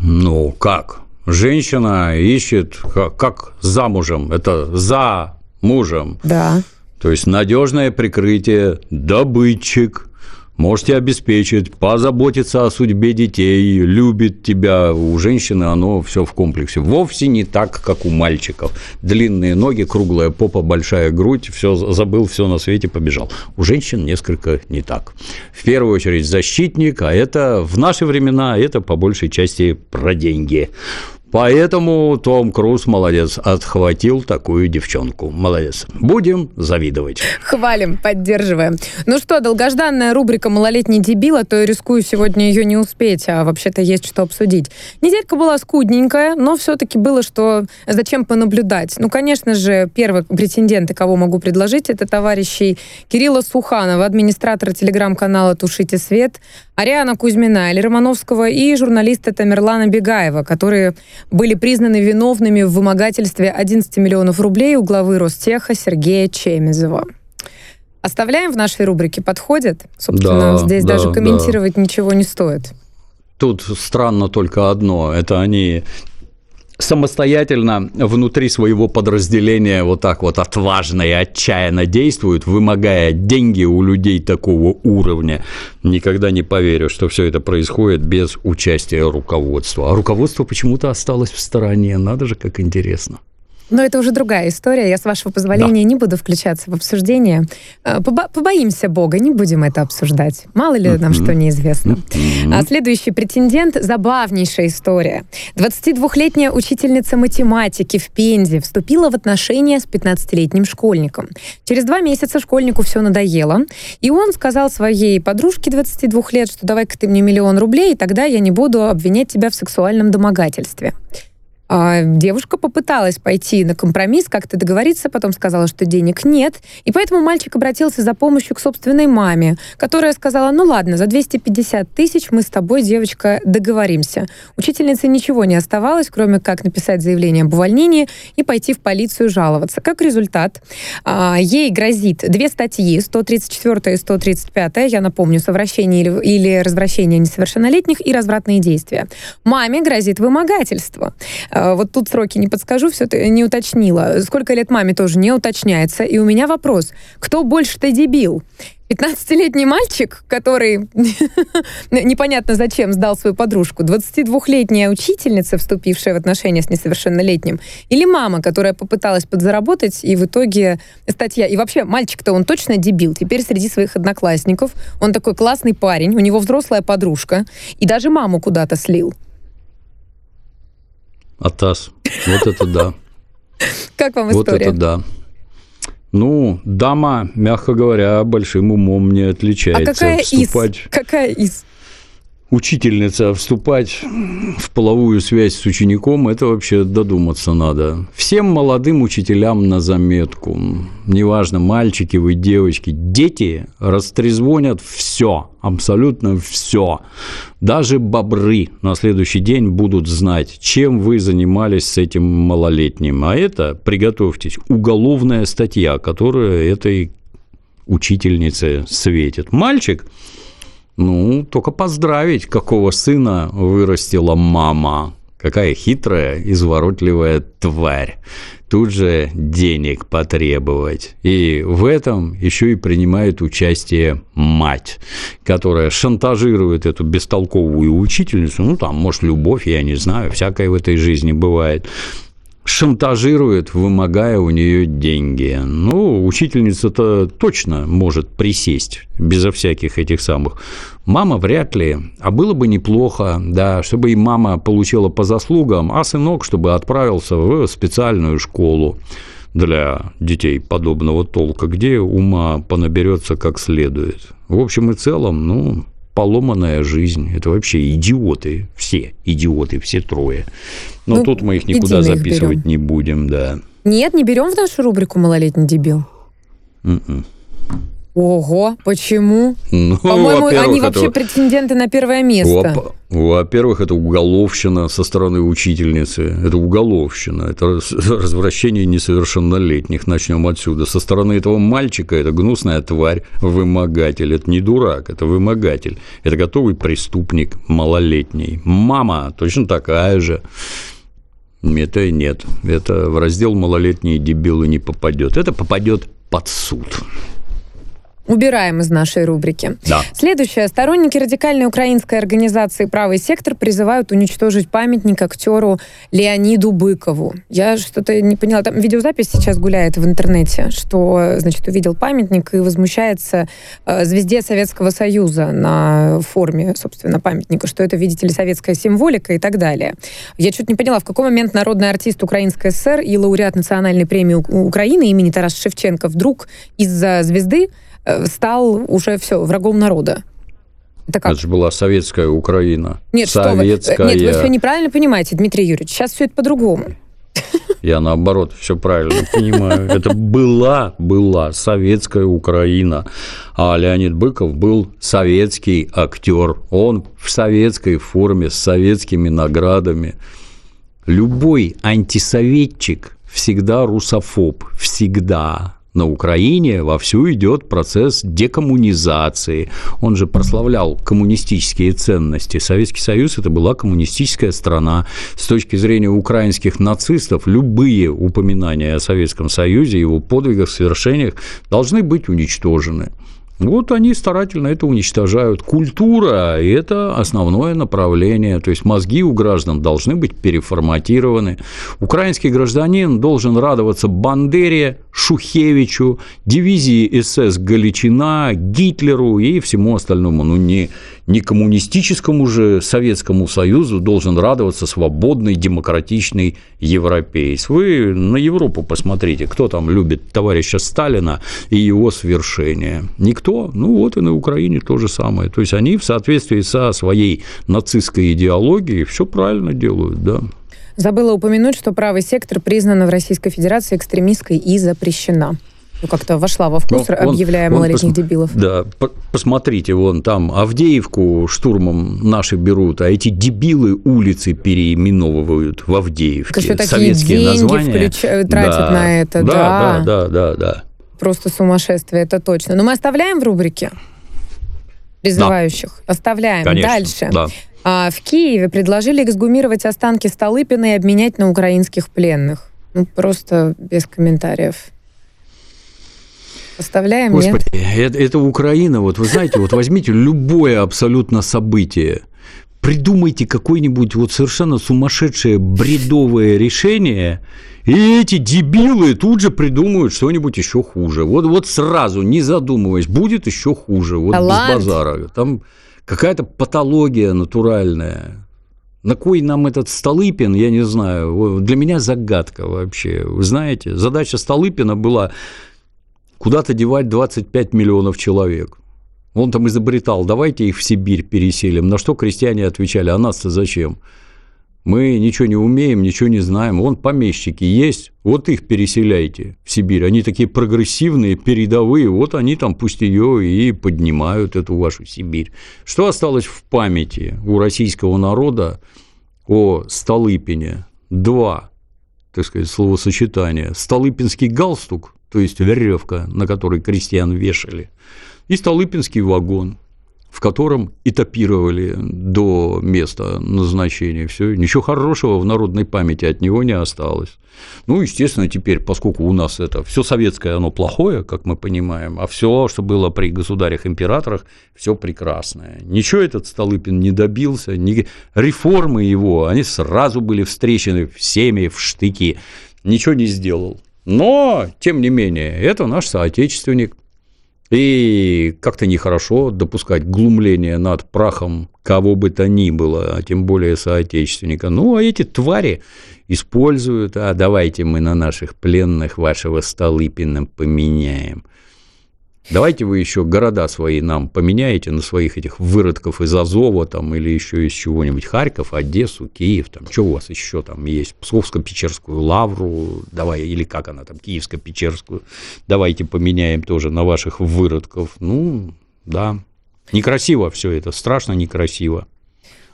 Ну, как? Женщина ищет, как, как замужем. Это за мужем. Да. То есть надежное прикрытие, добытчик, можете обеспечить, позаботиться о судьбе детей, любит тебя. У женщины оно все в комплексе. Вовсе не так, как у мальчиков. Длинные ноги, круглая попа, большая грудь, все забыл, все на свете побежал. У женщин несколько не так. В первую очередь защитник, а это в наши времена, это по большей части про деньги. Поэтому Том Круз молодец, отхватил такую девчонку. Молодец. Будем завидовать. Хвалим, поддерживаем. Ну что, долгожданная рубрика «Малолетний дебил», а то я рискую сегодня ее не успеть, а вообще-то есть что обсудить. Неделька была скудненькая, но все-таки было что... Зачем понаблюдать? Ну, конечно же, первый претендент, кого могу предложить, это товарищи Кирилла Суханова, администратора телеграм-канала «Тушите свет», Ариана Кузьмина, Или Романовского и журналиста Тамерлана Бегаева, которые были признаны виновными в вымогательстве 11 миллионов рублей у главы Ростеха Сергея Чемизова. Оставляем в нашей рубрике «Подходит». Собственно, Да, здесь да, даже комментировать ничего не стоит. Тут странно только одно. Это они самостоятельно внутри своего подразделения вот так вот отважно и отчаянно действуют, вымогая деньги у людей такого уровня. Никогда не поверю, что все это происходит без участия руководства. А руководство почему-то осталось в стороне. Надо же, как интересно. Но это уже другая история. Я, с вашего позволения, не буду включаться в обсуждение. Э, побо- побоимся Бога, не будем это обсуждать. Мало ли нам что неизвестно. А следующий претендент – забавнейшая история. 22-летняя учительница математики в Пензе вступила в отношения с 15-летним школьником. Через два месяца школьнику все надоело, и он сказал своей подружке 22 лет, что давай-ка ты мне миллион рублей, и тогда я не буду обвинять тебя в сексуальном домогательстве. А, Девушка попыталась пойти на компромисс, как-то договориться, потом сказала, что денег нет, и поэтому мальчик обратился за помощью к собственной маме, которая сказала, ну ладно, за 250 тысяч мы с тобой, девочка, договоримся. Учительнице ничего не оставалось, кроме как написать заявление об увольнении и пойти в полицию жаловаться. Как результат, а, ей грозит две статьи, 134 и 135, я напомню, совращение или, или развращение несовершеннолетних и развратные действия. Маме грозит вымогательство. А, Вот тут сроки не подскажу, все не уточнила. Сколько лет маме тоже не уточняется. И у меня вопрос, кто больше-то дебил? 15-летний мальчик, который непонятно зачем сдал свою подружку, 22-летняя учительница, вступившая в отношения с несовершеннолетним, или мама, которая попыталась подзаработать, и в итоге статья... И вообще, мальчик-то он точно дебил. Теперь среди своих одноклассников он такой классный парень, у него взрослая подружка, и даже маму куда-то слил. Атас. Вот это да. Как вам Вот история? это да. Ну, дама, мягко говоря, большим умом не а отличается. какая Вступать... из? Какая из? Учительница вступать в половую связь с учеником, это вообще додуматься надо. Всем молодым учителям на заметку. Неважно, мальчики вы, девочки, дети растрезвонят все, абсолютно все. Даже бобры на следующий день будут знать, чем вы занимались с этим малолетним. А это, приготовьтесь, уголовная статья, которая этой учительнице светит. Мальчик ну, только поздравить, какого сына вырастила мама. Какая хитрая, изворотливая тварь. Тут же денег потребовать. И в этом еще и принимает участие мать, которая шантажирует эту бестолковую учительницу. Ну, там, может, любовь, я не знаю, всякое в этой жизни бывает шантажирует, вымогая у нее деньги. Ну, учительница-то точно может присесть безо всяких этих самых. Мама вряд ли, а было бы неплохо, да, чтобы и мама получила по заслугам, а сынок, чтобы отправился в специальную школу для детей подобного толка, где ума понаберется как следует. В общем и целом, ну, поломанная жизнь. Это вообще идиоты. Все идиоты, все трое. Но Ну, тут мы их никуда их записывать берем. не будем, да. Нет, не берем в нашу рубрику «Малолетний дебил». М-м. Ого, почему? Ну, По-моему, они это- вообще претенденты на первое место. Во- Во-первых, это уголовщина со стороны учительницы. Это уголовщина. Это раз- развращение несовершеннолетних. Начнем отсюда. Со стороны этого мальчика это гнусная тварь, вымогатель. Это не дурак, это вымогатель. Это готовый преступник малолетний. Мама точно такая же. Это нет. Это в раздел малолетние дебилы не попадет. Это попадет под суд. Убираем из нашей рубрики. Да. Следующее. Сторонники радикальной украинской организации «Правый сектор» призывают уничтожить памятник актеру Леониду Быкову. Я что-то не поняла. Там видеозапись сейчас гуляет в интернете, что, значит, увидел памятник и возмущается э, звезде Советского Союза на форме, собственно, памятника, что это, видите ли, советская символика и так далее. Я что-то не поняла, в какой момент народный артист Украинской ССР и лауреат национальной премии Украины имени Тарас Шевченко вдруг из-за звезды стал уже все врагом народа. Это как? Это же была советская Украина. Нет, что вы. Э, Советская. Нет, вы все неправильно понимаете, Дмитрий Юрьевич. Сейчас все это по-другому. Я наоборот все правильно понимаю. Это была, была советская Украина. А Леонид Быков был советский актер. Он в советской форме, с советскими наградами. Любой антисоветчик всегда русофоб. Всегда. На Украине вовсю идет процесс декоммунизации. Он же прославлял коммунистические ценности. Советский Союз – это была коммунистическая страна. С точки зрения украинских нацистов, любые упоминания о Советском Союзе, его подвигах, свершениях должны быть уничтожены. Вот они старательно это уничтожают. Культура – это основное направление, то есть мозги у граждан должны быть переформатированы. Украинский гражданин должен радоваться Бандере, Шухевичу, дивизии СС Галичина, Гитлеру и всему остальному. Ну, не, не коммунистическому же Советскому Союзу должен радоваться свободный, демократичный европеец. Вы на Европу посмотрите, кто там любит товарища Сталина и его свершения. Никто. Ну, вот и на Украине то же самое. То есть они в соответствии со своей нацистской идеологией все правильно делают, да. Забыла упомянуть, что правый сектор признана в Российской Федерации экстремистской и запрещена. Ну, как-то вошла во вкус, Ну, он- объявляя он малолетних посм- дебилов. Да, по- посмотрите, вон там Авдеевку штурмом наши берут, а эти дебилы улицы переименовывают в Авдеевке. Еще такие Советские деньги названия. включ- тратят Да, на это, да. да. Да, да, да, да. Просто сумасшествие, это точно. Но мы оставляем в рубрике призывающих? Оставляем. Конечно. Дальше. Да. А, в Киеве предложили эксгумировать останки Столыпина и обменять на украинских пленных. Ну, просто без комментариев. Оставляем, нет? Господи, это, это Украина. Вот вы знаете, вот возьмите любое абсолютно событие, придумайте какое-нибудь вот совершенно сумасшедшее бредовое решение, и эти дебилы тут же придумают что-нибудь еще хуже. Вот, вот сразу, не задумываясь, будет еще хуже. Вот Талант. без базара. Там какая-то патология натуральная. На кой нам этот Столыпин, я не знаю, для меня загадка вообще. Вы знаете, задача Столыпина была куда-то девать 25 миллионов человек. Он там изобретал, давайте их в Сибирь переселим. На что крестьяне отвечали, а нас-то зачем? Мы ничего не умеем, ничего не знаем. Вон помещики есть, вот их переселяйте в Сибирь. Они такие прогрессивные, передовые, вот они там пусть ее и поднимают, эту вашу Сибирь. Что осталось в памяти у российского народа о Столыпине? Два, так сказать, словосочетания. Столыпинский галстук, то есть веревка, на которой крестьян вешали, и Столыпинский вагон – в котором этапировали до места назначения. Все, ничего хорошего в народной памяти от него не осталось. Ну, естественно, теперь, поскольку у нас это все советское, оно плохое, как мы понимаем, а все, что было при государях-императорах, все прекрасное. Ничего этот Столыпин не добился, ни... реформы его, они сразу были встречены всеми в штыки, ничего не сделал. Но, тем не менее, это наш соотечественник, и как-то нехорошо допускать глумление над прахом кого бы то ни было, а тем более соотечественника. Ну, а эти твари используют, а давайте мы на наших пленных вашего Столыпина поменяем. Давайте вы еще города свои нам поменяете на своих этих выродков из Азова там, или еще из чего-нибудь Харьков, Одессу, Киев, там, что у вас еще там есть, Псковско-Печерскую лавру, давай, или как она там, Киевско-Печерскую, давайте поменяем тоже на ваших выродков. Ну, да, некрасиво все это, страшно некрасиво,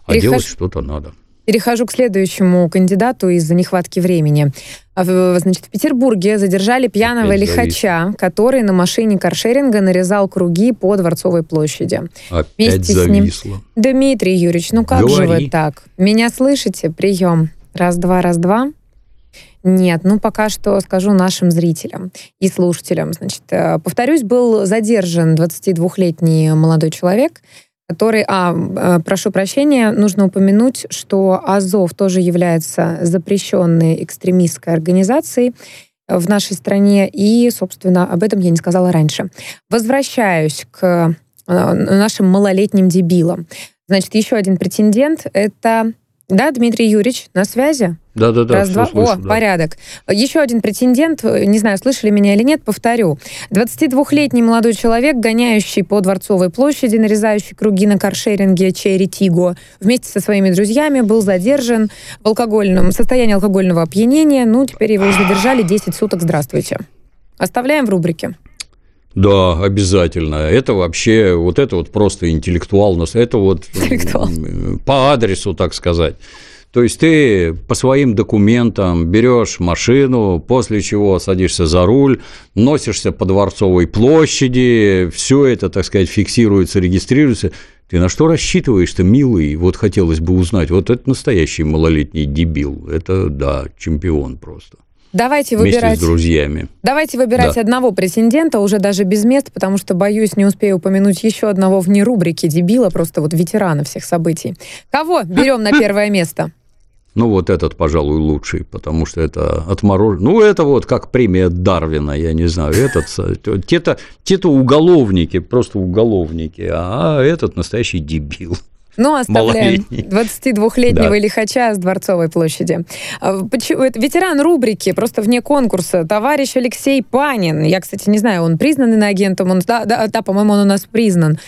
а Перехож... делать что-то надо. Перехожу к следующему кандидату из-за нехватки времени. А значит, в Петербурге задержали пьяного Опять лихача, завис. который на машине каршеринга нарезал круги по Дворцовой площади. Опять Вместе зависло. С ним... Дмитрий Юрьевич, ну как Говори. же вы так? Меня слышите? Прием. Раз-два, раз-два. Нет, ну пока что скажу нашим зрителям и слушателям. Значит, э, повторюсь, был задержан 22-летний молодой человек, который, а, э, прошу прощения, нужно упомянуть, что Азов тоже является запрещенной экстремистской организацией в нашей стране, и, собственно, об этом я не сказала раньше. Возвращаюсь к э, нашим малолетним дебилам. Значит, еще один претендент — это да, Дмитрий Юрьевич, на связи? Да, да, да. Раз, два. Слышу, О, да. порядок. Еще один претендент, не знаю, слышали меня или нет, повторю. 22-летний молодой человек, гоняющий по Дворцовой площади, нарезающий круги на каршеринге Черри Тиго, вместе со своими друзьями был задержан в алкогольном состоянии алкогольного опьянения. Ну, теперь его задержали 10 суток. Здравствуйте. Оставляем в рубрике. Да, обязательно. Это вообще, вот это вот просто интеллектуал, это вот интеллектуал. по адресу, так сказать. То есть ты по своим документам берешь машину, после чего садишься за руль, носишься по Дворцовой площади, все это, так сказать, фиксируется, регистрируется. Ты на что рассчитываешь-то, милый? Вот хотелось бы узнать. Вот это настоящий малолетний дебил. Это, да, чемпион просто. Давайте выбирать. Вместе с друзьями. Давайте выбирать да. одного претендента, уже даже без мест, потому что, боюсь, не успею упомянуть еще одного вне рубрики дебила, просто вот ветерана всех событий. Кого берем на первое место? Ну, вот этот, пожалуй, лучший, потому что это отморож... Ну, это вот как премия Дарвина, я не знаю, этот... Те-то, те-то уголовники, просто уголовники, а этот настоящий дебил. Ну, оставляем 22-летнего да. лихача с Дворцовой площади. А, ветеран рубрики, просто вне конкурса. Товарищ Алексей Панин. Я, кстати, не знаю, он признан иноагентом? Он, да, да, да по-моему, он у нас признан.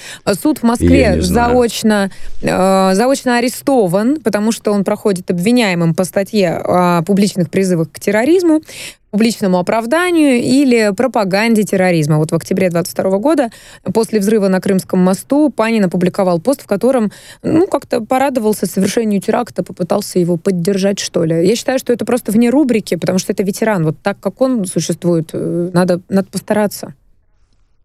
Суд в Москве заочно, э, заочно арестован, потому что он проходит обвиняемым по статье о публичных призывах к терроризму публичному оправданию или пропаганде терроризма. Вот в октябре 22 года после взрыва на Крымском мосту Панин опубликовал пост, в котором ну, как-то порадовался совершению теракта, попытался его поддержать, что ли. Я считаю, что это просто вне рубрики, потому что это ветеран. Вот так, как он существует, э, надо, надо постараться.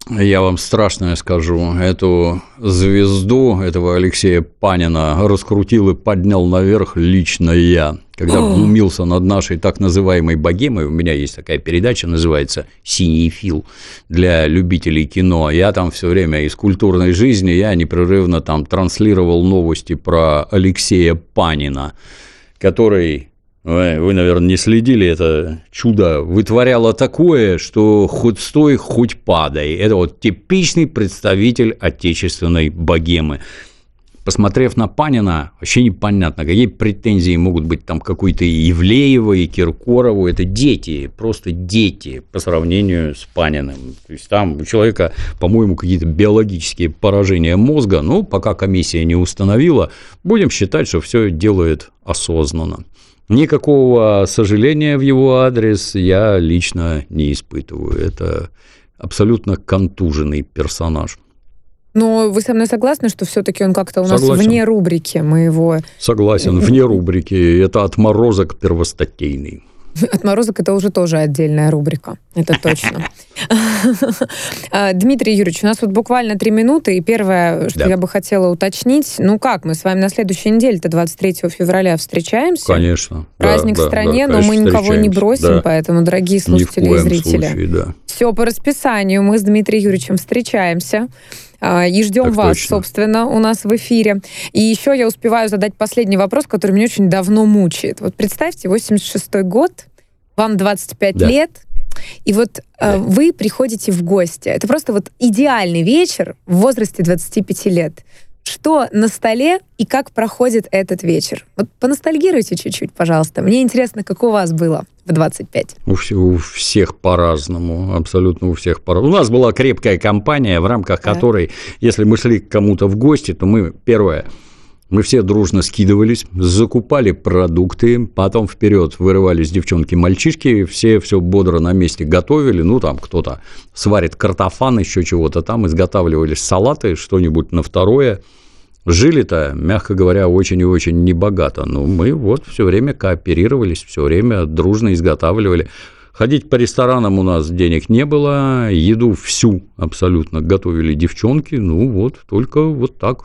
Я вам страшное скажу. Эту звезду, этого Алексея Панина, раскрутил и поднял наверх лично я. Когда глумился над нашей так называемой богемой, у меня есть такая передача, называется «Синий фил» для любителей кино. Я там все время из культурной жизни, я непрерывно там транслировал новости про Алексея Панина, который вы, вы, наверное, не следили, это чудо вытворяло такое, что хоть стой, хоть падай. Это вот типичный представитель отечественной богемы. посмотрев на Панина, вообще непонятно, какие претензии могут быть там какой-то Евлеева и Киркорову. Это дети, просто дети по сравнению с Паниным. То есть там у человека, по-моему, какие-то биологические поражения мозга, но пока комиссия не установила, будем считать, что все делает осознанно. Никакого сожаления в его адрес я лично не испытываю. Это абсолютно контуженный персонаж. Но вы со мной согласны, что все-таки он как-то у нас Согласен. вне рубрики моего? Согласен, вне рубрики. Это отморозок первостатейный. Отморозок это уже тоже отдельная рубрика. Это точно. А, Дмитрий Юрьевич, у нас вот буквально три минуты, и первое, что Да. я бы хотела уточнить, ну как, мы с вами на следующей неделе-то 23 февраля встречаемся. Конечно. Праздник Да, в стране, да, но мы никого не бросим, поэтому, дорогие слушатели и зрители, случае, да. все по расписанию. Мы с Дмитрием Юрьевичем встречаемся. А, И ждем Так вас, точно. собственно, у нас в эфире. И еще я успеваю задать последний вопрос, который меня очень давно мучает. Вот представьте, 86-й год, вам 25 Да. лет, и вот э, вы приходите в гости. Это просто вот идеальный вечер в возрасте 25 лет. Что на столе и как проходит этот вечер? Вот поностальгируйте чуть-чуть, пожалуйста. Мне интересно, как у вас было в 25. У, вс- у всех по-разному, абсолютно у всех по-разному. У нас была крепкая компания, в рамках Так. которой, если мы шли к кому-то в гости, то мы, первое, мы все дружно скидывались, закупали продукты, потом вперед вырывались девчонки-мальчишки, все все бодро на месте готовили, ну там кто-то сварит картофан, еще чего-то там, изготавливались салаты, что-нибудь на второе. Жили-то, мягко говоря, очень и очень небогато. Но мы вот все время кооперировались, все время дружно изготавливали. Ходить по ресторанам у нас денег не было, еду всю абсолютно готовили девчонки, ну вот, только вот так.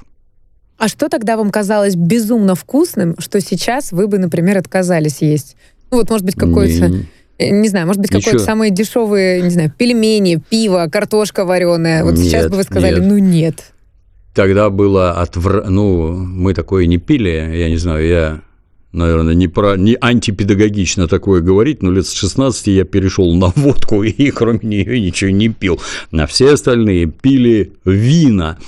А что тогда вам казалось безумно вкусным, что сейчас вы бы, например, отказались есть? Ну вот, может быть, какой-то, Не- э, не знаю, может быть, какой-то самые дешевые, не знаю, пельмени, пиво, картошка вареная. Вот сейчас Нет, бы вы сказали, нет. ну нет. Тогда было отвр... Ну, мы такое не пили, я не знаю, я, наверное, не, про... не антипедагогично такое говорить, но лет с 16 я перешел на водку и кроме нее ничего не пил. На все остальные пили вина.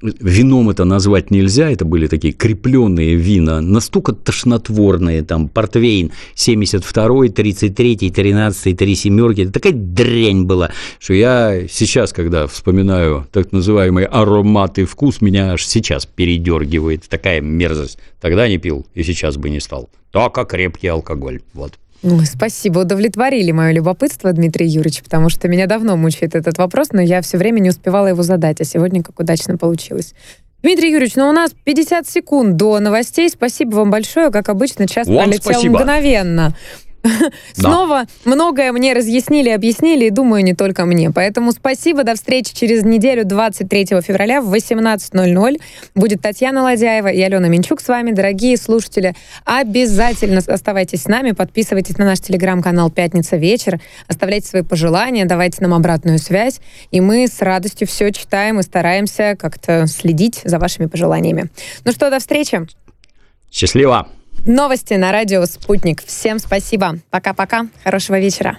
Вином это назвать нельзя, это были такие крепленные вина, настолько тошнотворные, там, портвейн 72-й, 33-й, 13-й, 3 семерки, это такая дрянь была, что я сейчас, когда вспоминаю так называемый аромат и вкус, меня аж сейчас передергивает, такая мерзость. Тогда не пил и сейчас бы не стал. Только крепкий алкоголь, вот. Ой, спасибо, удовлетворили мое любопытство, Дмитрий Юрьевич, потому что меня давно мучает этот вопрос, но я все время не успевала его задать, а сегодня как удачно получилось. Дмитрий Юрьевич, ну у нас 50 секунд до новостей. Спасибо вам большое. Как обычно, час Вам пролетел спасибо. мгновенно. Снова многое мне разъяснили, объяснили, и думаю, не только мне. Поэтому спасибо, до встречи через неделю, 23 февраля в 18.00. Будет Татьяна Ладяева и Алена Минчук с вами. Дорогие слушатели, обязательно оставайтесь с нами, подписывайтесь на наш телеграм-канал «Пятница вечер», оставляйте свои пожелания, давайте нам обратную связь, и мы с радостью все читаем и стараемся как-то следить за вашими пожеланиями. Ну что, до встречи! Счастливо! Новости на радио «Спутник». Всем спасибо. Пока-пока. Хорошего вечера.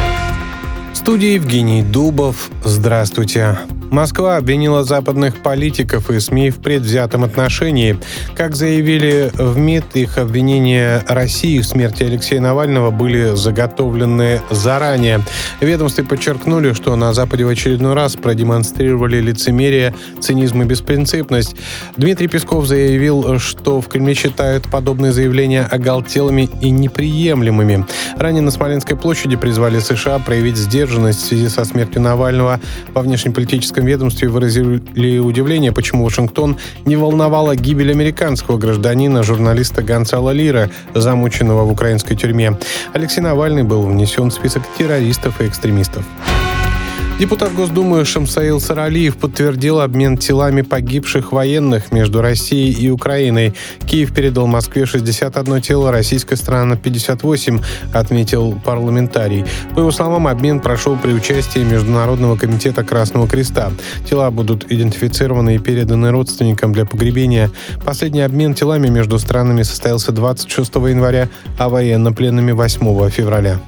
Студии Евгений Дубов. Здравствуйте. Москва обвинила западных политиков и СМИ в предвзятом отношении. Как заявили в МИД, их обвинения России в смерти Алексея Навального были заготовлены заранее. Ведомстве подчеркнули, что на Западе в очередной раз продемонстрировали лицемерие, цинизм и беспринципность. Дмитрий Песков заявил, что в Кремле считают подобные заявления оголтелыми и неприемлемыми. Ранее на Смоленской площади призвали США проявить сдержанность в связи со смертью Навального. Во внешнеполитическом ведомстве выразили удивление, почему Вашингтон не волновала гибель американского гражданина, журналиста Гонсала Лира, замученного в украинской тюрьме. Алексей Навальный был внесен в список террористов и экстремистов. Депутат Госдумы Шамсаил Саралиев подтвердил обмен телами погибших военных между Россией и Украиной. Киев передал Москве 61 тело, российская сторона 58, отметил парламентарий. По его словам, обмен прошел при участии Международного комитета Красного Креста. Тела будут идентифицированы и переданы родственникам для погребения. Последний обмен телами между странами состоялся 26 января, а военнопленными 8 февраля.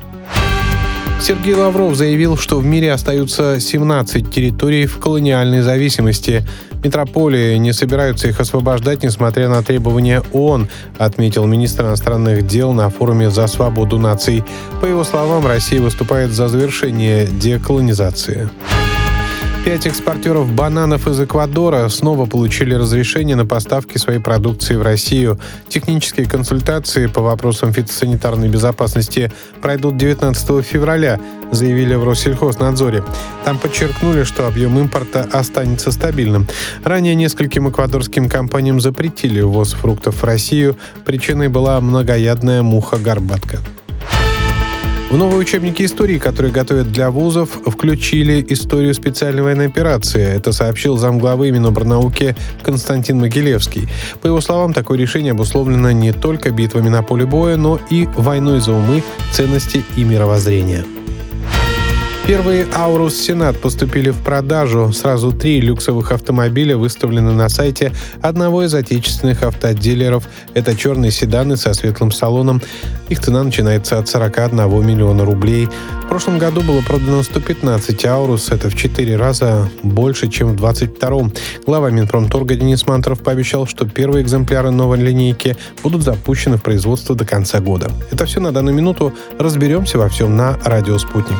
Сергей Лавров заявил, что в мире остаются 17 территорий в колониальной зависимости. Метрополии не собираются их освобождать, несмотря на требования ООН, отметил министр иностранных дел на форуме «За свободу наций». По его словам, Россия выступает за завершение деколонизации. Пять экспортеров бананов из Эквадора снова получили разрешение на поставки своей продукции в Россию. Технические консультации по вопросам фитосанитарной безопасности пройдут 19 февраля, заявили в Россельхознадзоре. Там подчеркнули, что объем импорта останется стабильным. Ранее нескольким эквадорским компаниям запретили ввоз фруктов в Россию. Причиной была многоядная муха-горбатка. В новые учебники истории, которые готовят для вузов, включили историю специальной военной операции. Это сообщил замглавы Минобрнауки Константин Могилевский. По его словам, такое решение обусловлено не только битвами на поле боя, но и войной за умы, ценности и мировоззрение. Первые Аурус Сенат поступили в продажу. Сразу три люксовых автомобиля выставлены на сайте одного из отечественных автодилеров. Это черные седаны со светлым салоном. Их цена начинается от 41 миллиона рублей. В прошлом году было продано 115 Аурус. Это в 4 раза больше, чем в 22 Глава Минпромторга Денис Мантуров пообещал, что первые экземпляры новой линейки будут запущены в производство до конца года. Это все на данную минуту. Разберемся во всем на «Радио Спутник».